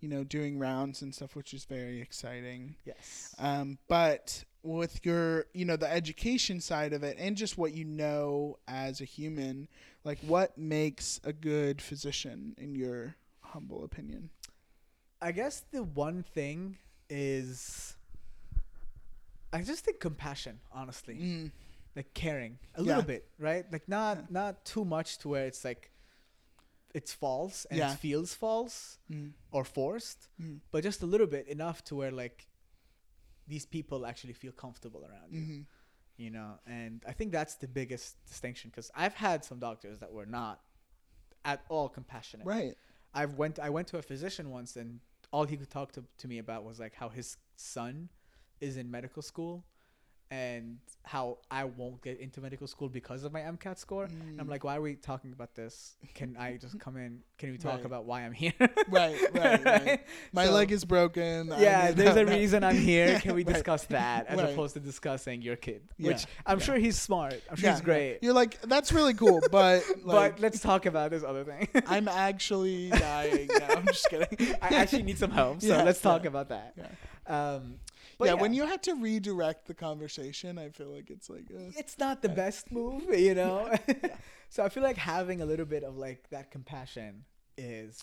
you know, doing rounds and stuff, which is very exciting.
Yes.
Um, but with your, you know, the education side of it and just what you know as a human, like what makes a good physician in your humble opinion?
I guess the one thing is, I just think compassion. Honestly,
Mm,
like caring a
Yeah.
little bit, right? Like not
Yeah.
not too much to where it's like it's false and
Yeah.
it feels false
mm,
or forced,
mm,
but just a little bit enough to where like these people actually feel comfortable around you,
mhm.
You know. And I think that's the biggest distinction because I've had some doctors that were not at all compassionate.
Right.
I've went I went to a physician once and all he could talk to, to me about was like how his son is in medical school and how I won't get into medical school because of my MCAT score. And I'm
Mm.
like, why are we talking about this? Can I just come in? Can we talk
Right.
about why I'm here?
Right, right, right. My
So-
leg is broken.
Yeah, there's a reason I'm here. Can we
Right.
discuss that as
Right.
opposed to discussing your kid?
Yeah,
Which I'm
yeah.
sure he's smart. I'm sure
Yeah,
he's great.
You're like, that's really cool, but like,
but let's talk about this other thing.
I'm actually dying. No, I'm just kidding.
I actually need some help, so let's talk about that.
Yeah.
Um, but
yeah, when you had to redirect the conversation, I feel like it's like, uh,
it's not the
Yeah.
best move, you know. so I feel like having a little bit of like that compassion is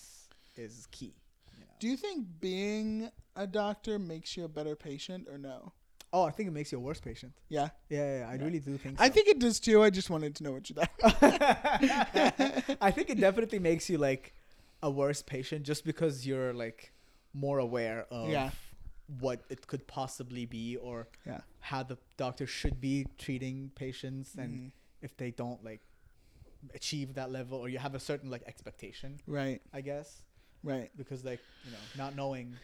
is key. You know?
do you think being a doctor makes you a better patient or no?
Oh, I think it makes you a worse patient.
Yeah,
Yeah, yeah, yeah, I
Yeah.
really do think.
I think it does too. I just wanted to know what you thought.
I think it definitely makes you like a worse patient just because you're like more aware of
Yeah.
What it could possibly be or
Yeah.
how the doctor should be treating patients and
Mhm.
if they don't like achieve that level or you have a certain like expectation,
Right,
I guess.
right.
because like you know not knowing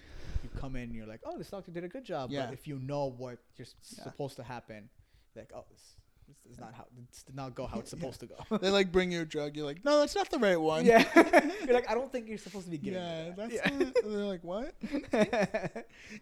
you come in you're like oh this doctor did a good job
Yeah.
but if you know what you're s-
Yeah.
supposed to happen like oh this, this is not how this did not go how it's
Yeah.
supposed to go
They like bring you a drug. You're like, no, that's not the right one.
yeah you're like i don't think you're supposed to be giving
Yeah,
me
that's
that.
not, they're like what?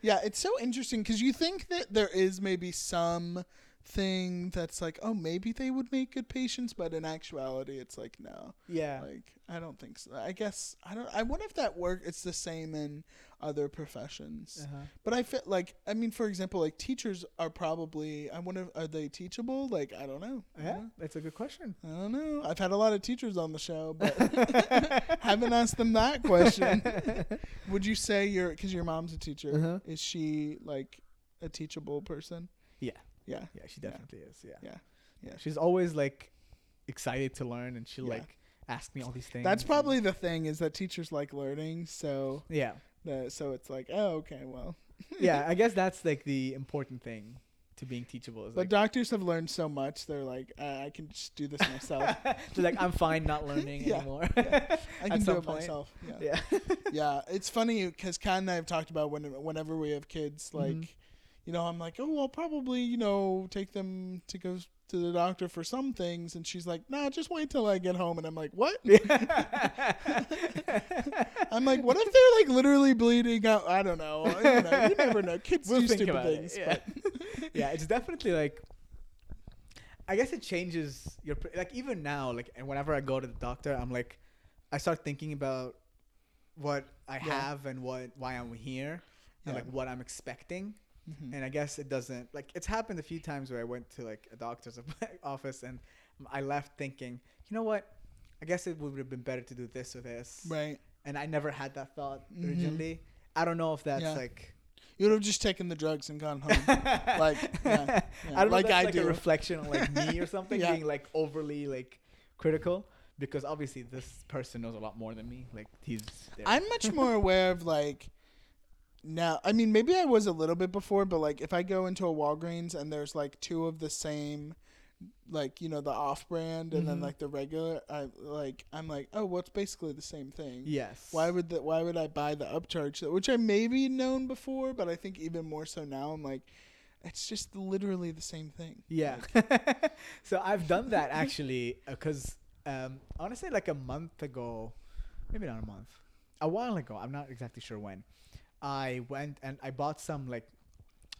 Yeah, it's so interesting because you think that there is maybe some thing that's like, oh, maybe they would make good patients, but in actuality, it's like no,
yeah
like I don't think so. I guess I don't. I wonder if that work. It's the same in other professions,
uh-huh.
but I feel like I mean, for example, like teachers are probably. I wonder, are they teachable? Like I don't know.
Yeah
don't know.
that's a good question
I don't know. I've had a lot of teachers on the show, but haven't asked them that question. Would you say you're because your mom's a teacher?
Uh-huh.
Is she like a teachable person?
Yeah.
Yeah.
yeah she
Yeah.
definitely is yeah
Yeah. Yeah.
she's always like excited to learn and she'll
Yeah.
like ask me all these things
That's probably the thing is that teachers like learning, so
yeah
the, so it's like, oh, okay, well.
yeah i guess that's like the important thing to being teachable is
But
like
doctors have learned so much, they're like, I, I can just do this myself.
They're like, I'm fine not learning
Yeah,
anymore.
I can do it
point.
myself. Yeah.
yeah.
yeah, it's funny because Kat and I have talked about when whenever we have kids, like,
Mhm.
You know, I'm like, oh, I'll probably, you know, take them to go to the doctor for some things, and she's like, nah, just wait till I get home, and I'm like, what? I'm like, what if they're like literally bleeding out? I don't know. You, know, you never know. Kids
We'll
do
think
stupid things.
it. Yeah. yeah, it's definitely like. I guess it changes your like even now like and whenever I go to the doctor I'm like, I start thinking about what I
Yeah.
have and what why I'm here and like what I'm expecting
Mhm.
and I guess it doesn't like it's happened a few times where I went to like a doctor's office and I left thinking you know what I guess it would have been better to do this or this
Right.
and I never had that thought
Mhm.
originally. I don't know if that's
Yeah.
like
You would have just taken the drugs and gone home. like, yeah, yeah,
I don't know
like
if that's
I
like
do.
a reflection on like me or something
Yeah.
being like overly like critical because obviously this person knows a lot more than me. Like he's there.
I'm much more aware of like now. I mean, maybe I was a little bit before, but like if I go into a Walgreens and there's like two of the same like you know the off brand and then
Mhm.
like the regular I like I'm like oh well it's basically the same thing.
Yes.
Why would the why would I buy the upcharge which I maybe known before, but I think even more so now I'm like it's just literally the same thing.
Yeah. so I've done that actually because um, want to say like a month ago, maybe not a month, a while ago. I'm not exactly sure when. I went and I bought some like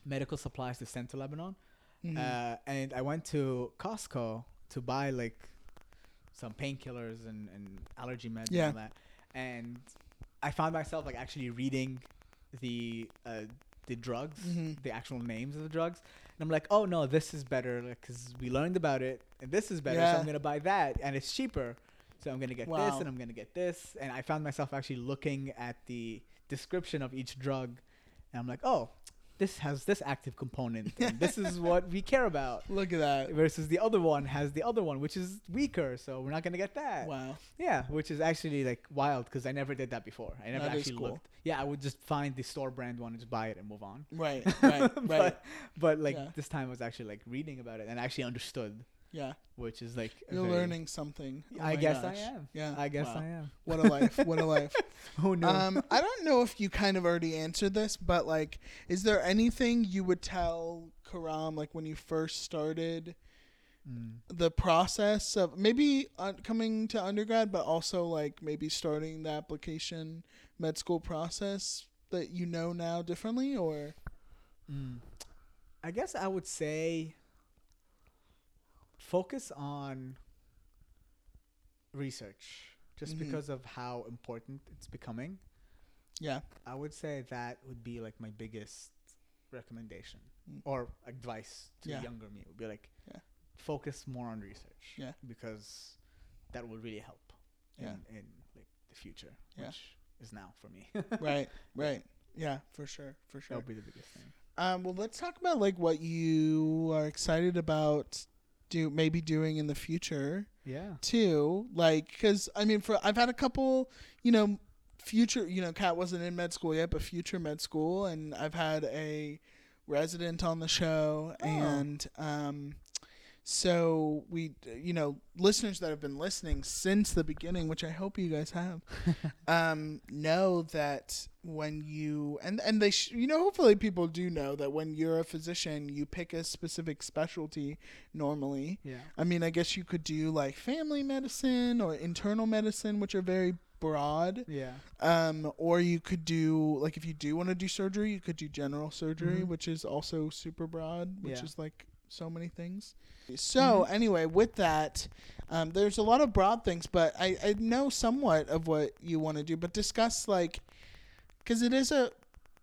medical supplies to send to Lebanon,
Mhm.
uh, and I went to Costco to buy like some painkillers and, and allergy meds
Yeah.
and all that. And I found myself like actually reading the uh, the drugs,
Mhm.
the actual names of the drugs. And I'm like, oh no, this is better because we learned about it, and this is better, so I'm gonna buy that, and it's cheaper. So I'm gonna get
Wow.
this, and I'm gonna get this, and I found myself actually looking at the description of each drug, and I'm like, oh, this has this active component, and this is what we care about.
Look at that.
Versus the other one has the other one, which is weaker, so we're not gonna get that.
Wow.
Yeah, which is actually like wild because I never did that before. I never
That
actually
cool.
looked. Yeah, I would just find the store brand one and just buy it and move on.
Right. Right. right.
but but like
Yeah.
this time I was actually like reading about it and I actually understood,
Yeah.
which is like
You're
very-
learning something. Oh
I guess
gosh.
I am.
Yeah.
I guess
Wow.
I am.
What a life. What a life.
Who knew?
Um, I don't know if you kind of already answered this, but like, is there anything you would tell Karam like when you first started
Mm.
the process of maybe uh, coming to undergrad, but also like maybe starting the application med school process that you know now differently, or
Mm. I guess I would say focus on research just
Mhm.
because of how important it's becoming.
yeah,
I would say that would be like my biggest recommendation
Mm.
or advice to
Yeah.
younger me would be like
Yeah.
focus more on research.
Yeah.
Because that will really help in,
Yeah.
in like the future,
Yeah.
which is now for me.
right, right, yeah, for sure, for sure.
that would be the biggest thing.
Um, well, let's talk about like what you are excited about do maybe doing in the future.
Yeah.
too like because i mean for i've had a couple you know future you know kat wasn't in med school yet but future med school and i've had a resident on the show
Oh.
and um so we you know listeners that have been listening since the beginning which i hope you guys have um know that when you and and they sh- you know hopefully people do know that when you're a physician you pick a specific specialty normally
Yeah.
I mean, I guess you could do like family medicine or internal medicine, which are very broad.
Yeah.
Um, or you could do like if you do want to do surgery, you could do general surgery,
Mhm.
which is also super broad, which
Yeah.
is like so many things. So anyway, with that, um, there's a lot of broad things, but I, I know somewhat of what you want to do. But discuss like, because it is a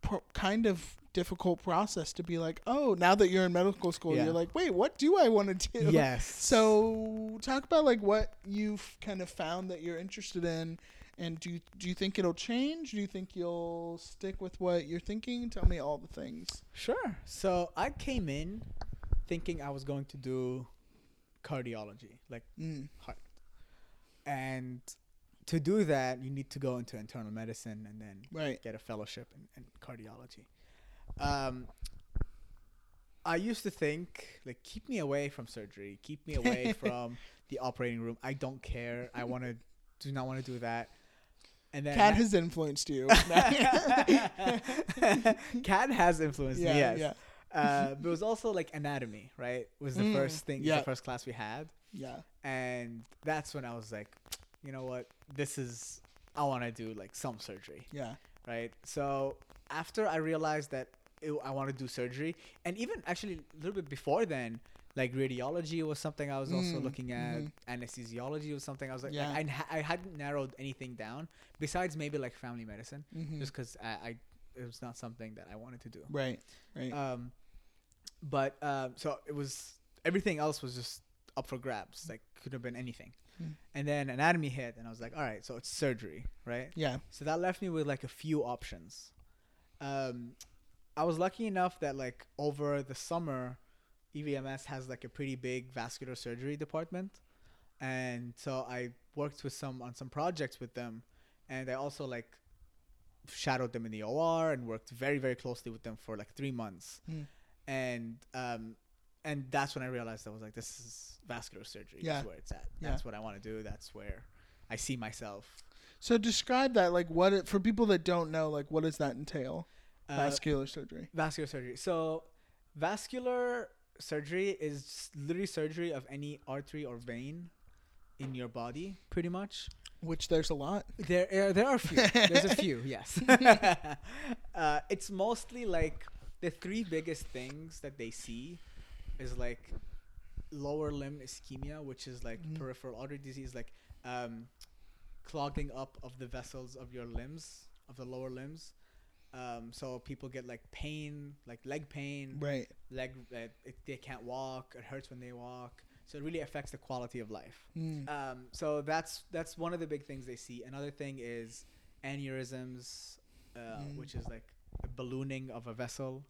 pro- kind of difficult process to be like, oh, now that you're in medical school,
Yeah.
you're like, wait, what do I want to do?
Yes.
So talk about like what you've kind of found that you're interested in, and do you, do you think it'll change? Do you think you'll stick with what you're thinking? Tell me all the things.
Sure. So I came in thinking I was going to do cardiology, like
Mm.
heart. And to do that, you need to go into internal medicine and then
Right.
get a fellowship in, in cardiology. Um, I used to think like keep me away from surgery, keep me away from the operating room. I don't care. I want to do not want to do that. And then
Kat has influenced you.
Kat has influenced
yeah,
me. Yes.
yeah,
Uh, but it was also like anatomy, right? Was the
Mm,
first thing,
yeah.
the first class we had,
yeah.
and that's when I was like, you know what, this is I want to do like some surgery,
Yeah.
right? So after I realized that it, I want to do surgery, and even actually a little bit before then, like radiology was something I was also
Mm,
looking at.
mhm.
Anesthesiology was something I was like,
Yeah.
like, I, I hadn't narrowed anything down besides maybe like family medicine,
Mm-hmm.
just because I, I it was not something that I wanted to do.
Right. Right.
Um, but um, so it was everything else was just up for grabs. Like could have been anything.
Mm.
And then anatomy hit, and I was like, all right, so it's surgery, right?
yeah.
So that left me with like a few options. Um, I was lucky enough that like over the summer, EVMS has like a pretty big vascular surgery department, and so I worked with some on some projects with them, and I also like shadowed them in the OR and worked very very closely with them for like three months,
Mm.
And um, and that's when I realized I was like, this is vascular surgery.
Yeah.
Is where it's at.
Yeah.
That's what I want to do. That's where I see myself.
So describe that, like, what it, for people that don't know, like, what does that entail?
Uh,
Vascular surgery.
vascular surgery. So, vascular surgery is literally surgery of any artery or vein in your body, pretty much.
Which there's a lot.
There, uh, there are a few. There's a few, yes. uh, it's mostly like the three biggest things that they see is like lower limb ischemia, which is like
Mhm.
peripheral artery disease, like um, clogging up of the vessels of your limbs, of the lower limbs. Um, so people get like pain, like leg pain,
Right.
leg uh, it, they can't walk. It hurts when they walk. So it really affects the quality of life.
Mm.
Um, so that's that's one of the big things they see. Another thing is aneurysms, uh,
Mm.
which is like ballooning of a vessel.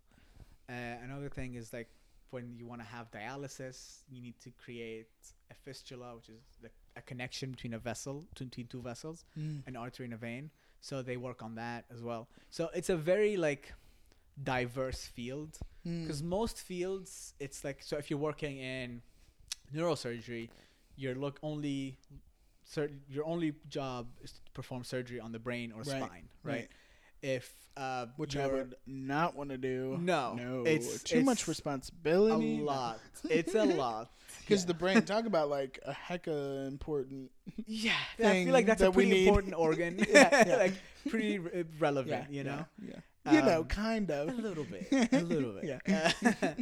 Uh, another thing is like when you want to have dialysis, you need to create a fistula, which is like a connection between a vessel between two vessels,
Mm.
an artery and a vein. So they work on that as well. So it's a very like diverse field
Mm.
because most fields it's like so if you're working in neurosurgery your look only sur- your only job is to perform surgery on the brain or
Right,
spine right,
right.
If uh
Which I would not want to do.
No,
No.
it's-
too much
it's a
responsibility.
lot it's a lot
Because
Yeah.
the brain, talk about like a hecka important.
yeah i feel like that's a
that we
pretty important organ
Yeah, yeah.
like pretty re- relevant
Yeah,
you know
Yeah. You know,
Um,
kind
a
of.
little bit a little bit
Yeah.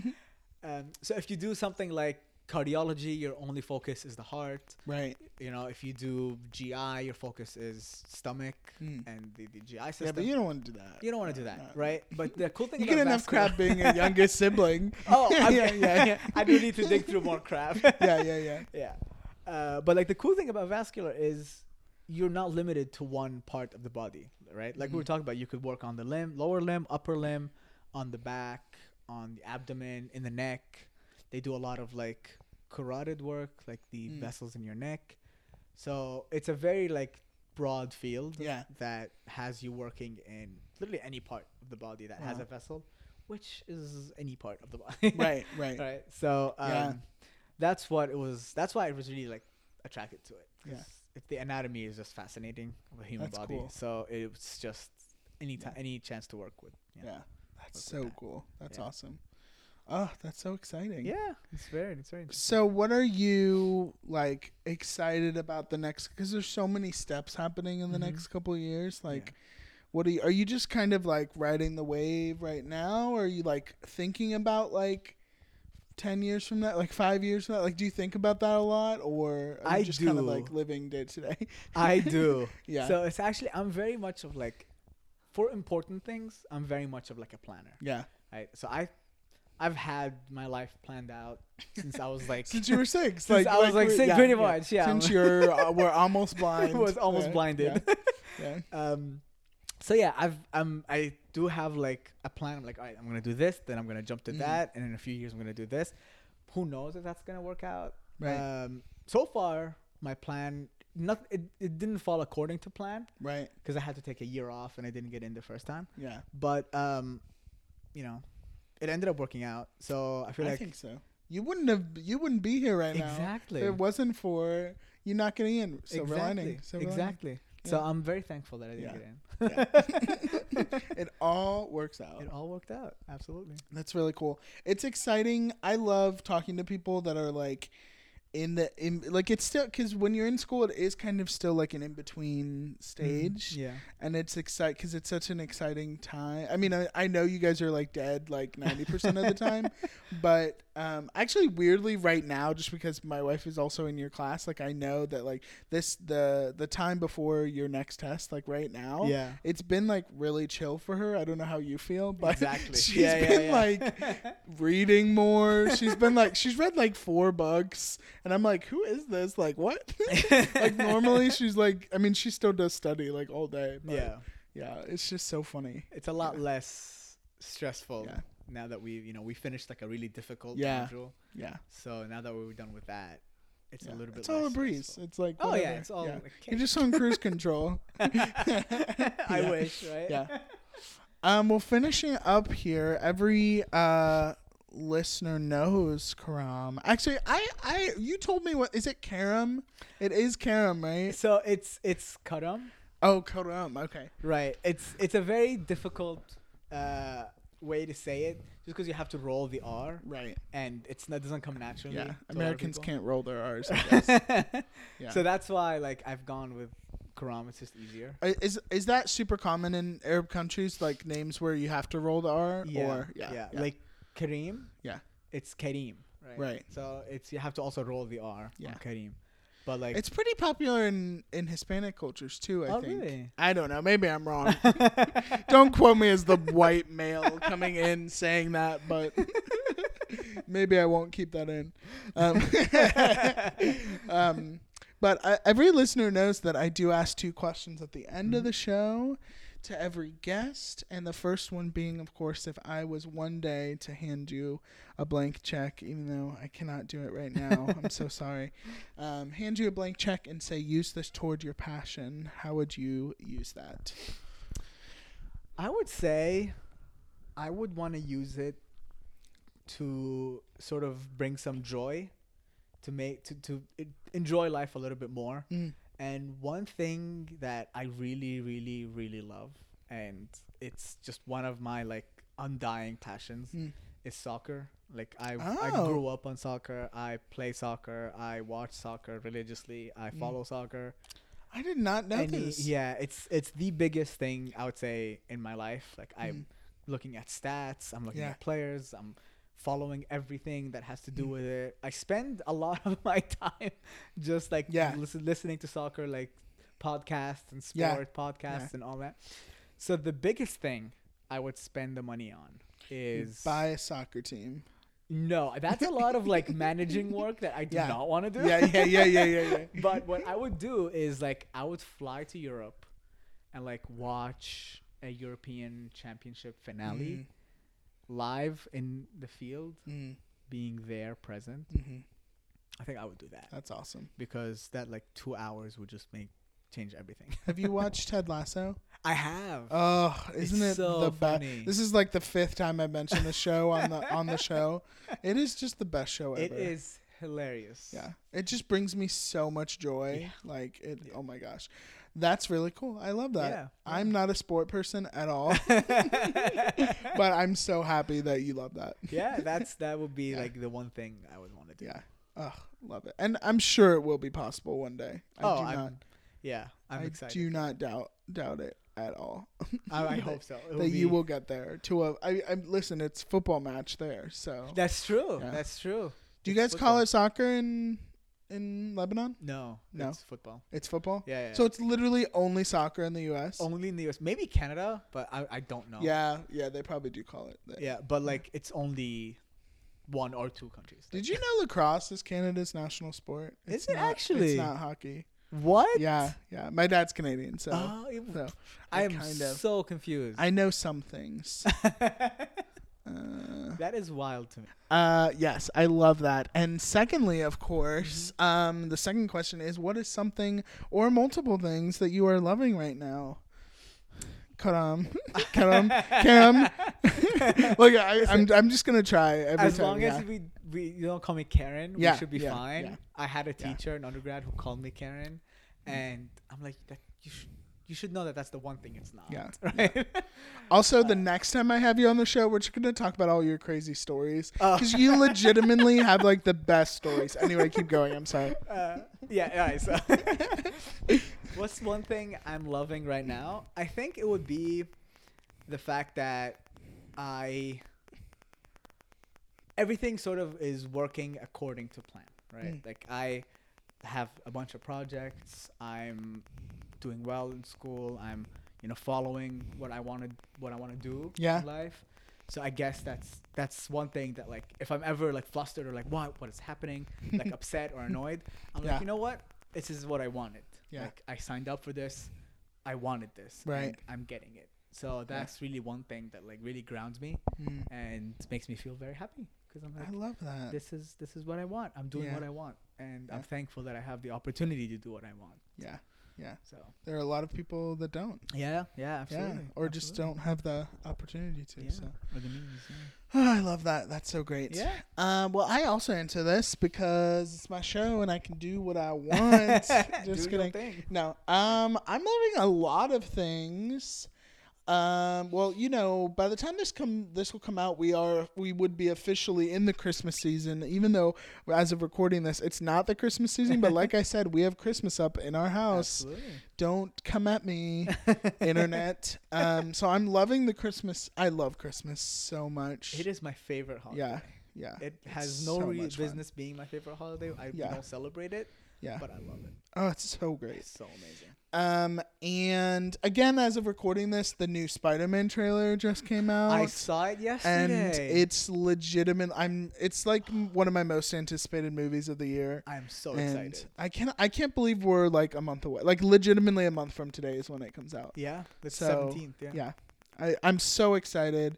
um, so if you do something like cardiology your only focus is the heart
Right.
you know if you do gi your focus is stomach
Mm.
and the, the gi system
Yeah, but you don't want to do that.
You don't want to do that,
no.
right? But the cool thing
You
about
get enough
vascular-
crap being a youngest sibling.
Oh,
yeah,
I'm-
yeah, yeah.
I do need to dig through more crap.
Yeah, yeah, yeah.
yeah, uh, but like the cool thing about vascular is you're not limited to one part of the body, right? Like we were
Mhm.
talking about, you could work on the limb, lower limb, upper limb, on the back, on the abdomen, in the neck. They do a lot of like carotid work, like the
Mm.
vessels in your neck. So it's a very like broad field
Yeah.
that has you working in literally any part of the body that has a vessel, which is any part of the body.
Right, right.
right. So um,
Yeah.
that's what it was. That's why I was really like attracted to it.
Yeah.
the anatomy is just fascinating of a human
That's
body,
cool.
so it's just any
Yeah.
time, any chance to work with.
Yeah.
Yeah.
That's so
that.
cool. That's
Yeah.
awesome. Oh, that's so exciting.
Yeah, it's very, it's very interesting.
So, what are you like excited about the next? Because there's so many steps happening in the
Mhm.
next couple of years. Like,
Yeah.
what are you? Are you just kind of like riding the wave right now? Or are you like thinking about like ten years from now, like five years from now? Like, do you think about that a lot, or are you
I
just kind of like living day to day?
I do.
Yeah.
So it's actually I'm very much of like, for important things, I'm very much of like a planner.
yeah.
Right. So I, I've had my life planned out since I was like
Since you were six,
Since I was like
we're-
six, pretty much, yeah.
Since you're uh, we're almost blind.
was almost
Yeah,
blinded.
Yeah.
um so yeah i've um i do have like a plan i'm like all right i'm gonna do this then i'm gonna jump to
Mhm.
that and in a few years i'm gonna do this who knows if that's gonna work out
Right.
um so far my plan not it, it didn't fall according to plan
right.
because i had to take a year off and i didn't get in the first time
Yeah.
but um you know it ended up working out so i feel
I
like
think so. You wouldn't have. You wouldn't be here right now.
exactly
If it wasn't for you not getting in. Silver
exactly
lining. Lining.
exactly so i'm very thankful that i didn't
Yeah.
get in
It all works out.
it all worked out absolutely
That's really cool. It's exciting. I love talking to people that are like in the in like it's still because when you're in school it is kind of still like an in between stage mm,
yeah
and it's exciting because it's such an exciting time. I mean, I, I know you guys are like dead like ninety percent of the time, but um, actually weirdly right now, just because my wife is also in your class, like I know that like this the the time before your next test, like right now,
yeah
it's been like really chill for her. I don't know how you feel, but
exactly.
she's
Yeah, yeah,
been
yeah.
like reading more. She's been like she's read like four books, and I'm like, who is this? Like what? like normally she's like, I mean, she still does study like all day. But
yeah,
yeah, it's just so funny.
it's a lot
Yeah.
less stressful
Yeah.
Now that we, you know, we finished like a really difficult
Yeah.
module.
Yeah,
So now that we're done with that, it's
yeah.
a little bit.
It's all a breeze.
stressful.
It's like
Oh yeah, it's all.
Yeah.
Like,
You're just on cruise control.
I wish, right?
Yeah. Um, well, finishing up here, every uh listener knows Karam. Actually, I, I, you told me what is it? Karam. It is Karam, right?
So it's it's karam,
Oh, Karam. Okay.
right? It's it's a very difficult uh, way to say it, just because you have to roll the R,
Right.
and it's not doesn't come naturally.
Yeah.
to a lot of
Americans can't roll their R's. I guess. Yeah.
So that's why like I've gone with karam. It's just easier.
Is is that super common in Arab countries, like names where you have to roll the R?
Yeah,
Or yeah.
yeah, like Kareem.
Yeah.
it's Kareem, right?
Right.
So it's you have to also roll the R
Yeah.
Kareem, but like
it's pretty popular in in Hispanic cultures too. I
oh
think.
really?
I don't know. Maybe I'm wrong. don't quote me as the white male coming in saying that, but maybe I won't keep that in. Um, um, but I, every listener knows that I do ask two questions at the end of the show to every guest, and the first one being, of course, if I was one day to hand you a blank check, even though I cannot do it right now, I'm so sorry. Um, hand you a blank check and say, use this toward your passion. How would you use that?
I would say I would want to use it to sort of bring some joy to make to to enjoy life a little bit more.
Mm.
And one thing that I really really really love and it's just one of my like undying passions
Mm.
is soccer. Like I
Oh.
I grew up on soccer. I play soccer. I watch soccer religiously. I
Mm.
follow soccer.
I did not know
Any-
this.
yeah, it's it's the biggest thing I would say in my life. Like I'm
Mm.
looking at stats. I'm looking
Yeah.
at players. I'm following everything that has to do
Mm.
with it. I spend a lot of my time just like
Yeah.
listen, listening to soccer, like podcasts and
Yeah.
sport podcasts and all that. So the biggest thing I would spend the money on is
buy a soccer team.
no. That's a lot of like managing work that I do
Yeah.
not want to do.
Yeah, yeah, yeah, yeah, yeah, yeah.
but what I would do is like I would fly to Europe and like watch a European Championship finale live in the field,
Mm,
being there present.
hmm
I think I would do that
That's awesome.
because that like two hours would just make change everything.
Have you watched Ted Lasso?
I have.
Oh, isn't
It's
it
so
the best? This is like the fifth time I've mentioned the show on the on the show. It is just the best show ever.
it is hilarious.
Yeah, it just brings me so much joy.
Yeah.
Like it.
Yeah.
Oh my gosh, that's really cool. I love that.
Yeah,
I'm not a sport person at all, but I'm so happy that you love that.
yeah, that's that would be
Yeah.
like the one thing I would want to do.
Yeah. Oh, love it. And I'm sure it will be possible one day. I
oh,
do
I'm,
not.
yeah, I'm
I
excited.
do not doubt doubt it at all.
I, I hope so. It will
that you
be-
will get there to a. I, I listen. It's football match there. So
That's true.
Yeah.
That's true.
do you guys call it soccer in in Lebanon?
No,
No.
it's football.
It's football.
Yeah, yeah.
So it's literally only soccer in the U.S.
only in the US, maybe Canada, but I, I don't know.
Yeah, yeah, they probably do call it. That.
yeah, but like it's only one or two countries.
Did you know lacrosse is Canada's national sport?
Is it
not-
actually?
It's not hockey.
What?
Yeah, yeah. My dad's Canadian, so,
Oh, it-
so
I
I
am
kind of-
so confused.
I know some things. Uh,
that is wild to me.
uh, yes, I love that. And secondly, of course,
Mm-hmm.
um, the second question is, what is something or multiple things that you are loving right now? Karam, Karam, Karam. Look, I, I'm I'm just gonna try every
As
time.
long
yeah.
as we, we you don't call me Karen,
Yeah,
we should be
yeah,
fine.
yeah.
I had a teacher in undergrad who called me Karen, and I'm like, that you should you should know that that's the one thing it's not.
Yeah,
Right.
Also, the next time I have you on the show, we're just gonna talk about all your crazy stories
Oh.
because you legitimately have like the best stories. Anyway, keep going. I'm sorry.
uh, yeah, yeah. So, what's one thing I'm loving right now? I think it would be the fact that I everything sort of is working according to plan, right?
Mm.
Like I have a bunch of projects. I'm doing well in school. I'm you know following what I wanted, what I want to do
Yeah.
in life. So I guess that's that's one thing that like if I'm ever like flustered or like what what is happening, like upset or annoyed, I'm
Yeah.
like, you know what? This is what I wanted.
Yeah.
Like I signed up for this. I wanted this.
Right.
And I'm getting it. So that's really one thing that like really grounds me
Mm.
and makes me feel very happy because I'm like
I love that.
this is this is what I want. I'm doing
Yeah.
what I want, and
Yeah.
I'm thankful that I have the opportunity to do what I want.
Yeah. Yeah.
So
There are a lot of people that don't.
yeah, yeah, absolutely.
Yeah. Or just don't have the opportunity to.
Yeah.
So
Or the means. Yeah.
Oh, I love that. That's so great.
Yeah.
Um, well, I also into this because it's my show and I can do what I want. Just
Do your
kidding.
thing.
No. Um, I'm loving a lot of things. Um, well, you know, by the time this come this will come out, we are we would be officially in the Christmas season. Even though, as of recording this, it's not the Christmas season. But like I said, we have Christmas up in our house.
Absolutely.
Don't come at me, internet. Um, so I'm loving the Christmas. I love Christmas so much.
It is my favorite holiday.
Yeah, yeah.
It has no
so
re- business being my favorite holiday. I
Yeah.
don't celebrate it,
Yeah.
but I love it.
Oh, it's so great.
It's so amazing.
Um, and again, as of recording this, the new Spider-Man trailer just came out.
I saw it yesterday, and
it's legitimate. I'm. It's like one of my most anticipated movies of the year.
I'm so
and
excited.
I can't. I can't believe we're like a month away. Like legitimately a month from today is when it comes out.
Yeah, the
So,
seventeenth. Yeah.
Yeah, I. I'm so excited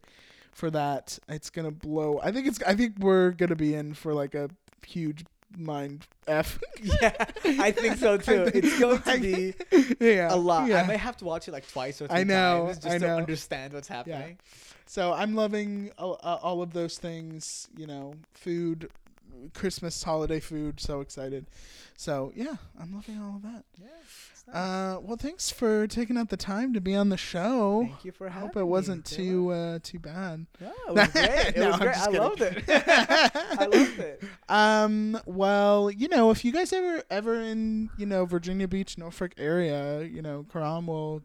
for that. It's gonna blow. I think it's. I think we're gonna be in for like a huge mind f.
yeah, I think so too.
Think-
it's going to be
yeah,
a lot.
Yeah.
I may have to watch it like twice or three
I know,
times just
I
to
know.
understand what's happening.
So I'm loving all, uh, all of those things. You know, food, Christmas holiday food. So excited. So yeah, I'm loving all of that.
Yeah. Nice.
Uh, well, thanks for taking out the time to be on the show.
Thank you for having
hope it wasn't
me,
too uh, too bad.
No, it was great. It
No,
was great. I
kidding.
loved it. I loved it.
Um. Well, you know, if you guys ever ever in you know Virginia Beach, Norfolk area, you know, Karam will.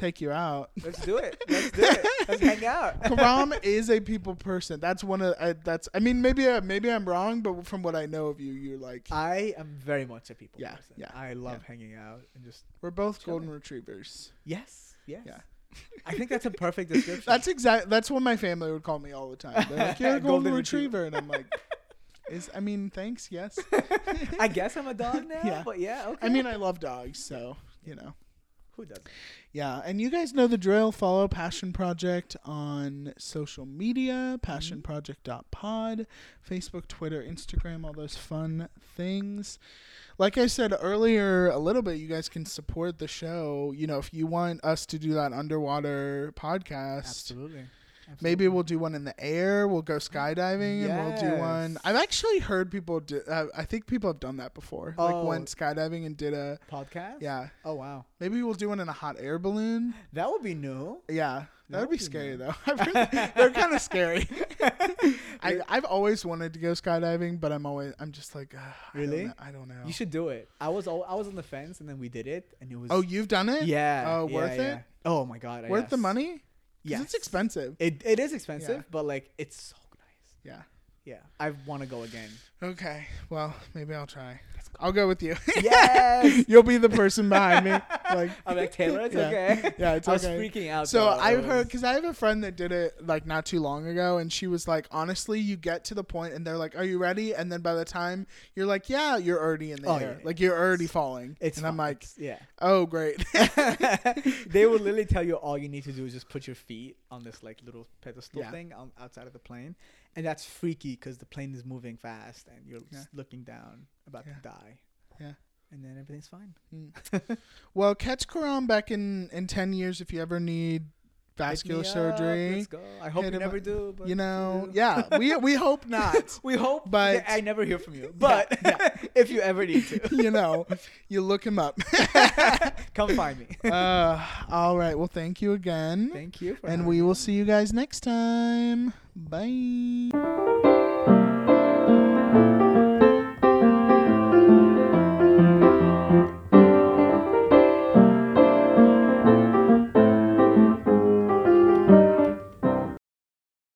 Take you out.
Let's do it. Let's do it. Let's hang out.
Karam is a people person. That's one of I, that's. I mean, maybe uh, maybe I'm wrong, but from what I know of you, you're like
I am very much a people
Yeah,
person.
yeah,
I love hanging out and just
we're both
chilling.
golden retrievers.
yes, yes.
Yeah.
I think that's a perfect description.
That's exact. That's what my family would call me all the time. They're like, "You're a golden,
Golden
retriever," and I'm like, "Is I mean, thanks, yes."
I guess I'm a dog now.
Yeah.
But yeah, okay.
I mean, I love dogs, so you know.
Who doesn't?
Yeah, and you guys know the drill. Follow Passion Project on social media, mm-hmm. passionproject.pod, Facebook, Twitter, Instagram, all those fun things. Like I said earlier, a little bit, you guys can support the show. You know, if you want us to do that underwater podcast,
Absolutely.
Maybe we'll do one in the air. We'll go skydiving and we'll do one. I've actually heard people do, uh, I think people have done that before. Like
Oh.
went skydiving and did a,
podcast.
yeah.
Oh wow,
Maybe we'll do one in a hot air balloon.
that would be new.
Yeah, that,
That
would be
be
scary though. They're kind of scary. I I've always wanted to go skydiving, but I'm always I'm just like uh,
Really?
I don't know. I don't know.
You should do it. I was al- I was on the fence and then we did it and it was
oh, you've done it?
yeah.
Oh,
yeah,
worth it?
yeah. Oh my god.
Worth the money?
Yes.
it's expensive.
It it is expensive,
Yeah.
but like it's so nice.
Yeah.
Yeah, I want to go again.
Okay. Well, maybe I'll try. I'll go with you.
Yes.
You'll be the person behind me. Like
I'm like Taylor. It's
Yeah.
okay.
Yeah, it's
I was freaking out.
So. I've heard because I have a friend that did it like not too long ago, and she was like, honestly, you get to the point, and they're like, "Are you ready?" And then by the time you're like, "Yeah," you're already in the
Oh,
air,
yeah,
like you're already falling.
It's
and I'm like,
yeah.
"Oh, great."
they will literally tell you all you need to do is just put your feet on this like little pedestal
Yeah.
thing on, outside of the plane, and that's freaky because the plane is moving fast and you're looking down, about
Yeah.
to die.
Yeah.
And then everything's fine.
Mm. well, catch Karam back in in ten years if you ever need vascular surgery.
Let's go. I hope
Hit
you never
up.
do. But
You know, yeah, we we hope not.
we hope.
But-
But I never hear from you. But if you ever need to,
you know, you look him up.
come find me.
uh, all right. Well, thank you again.
Thank you. For
and we
me
will see you guys next time. Bye.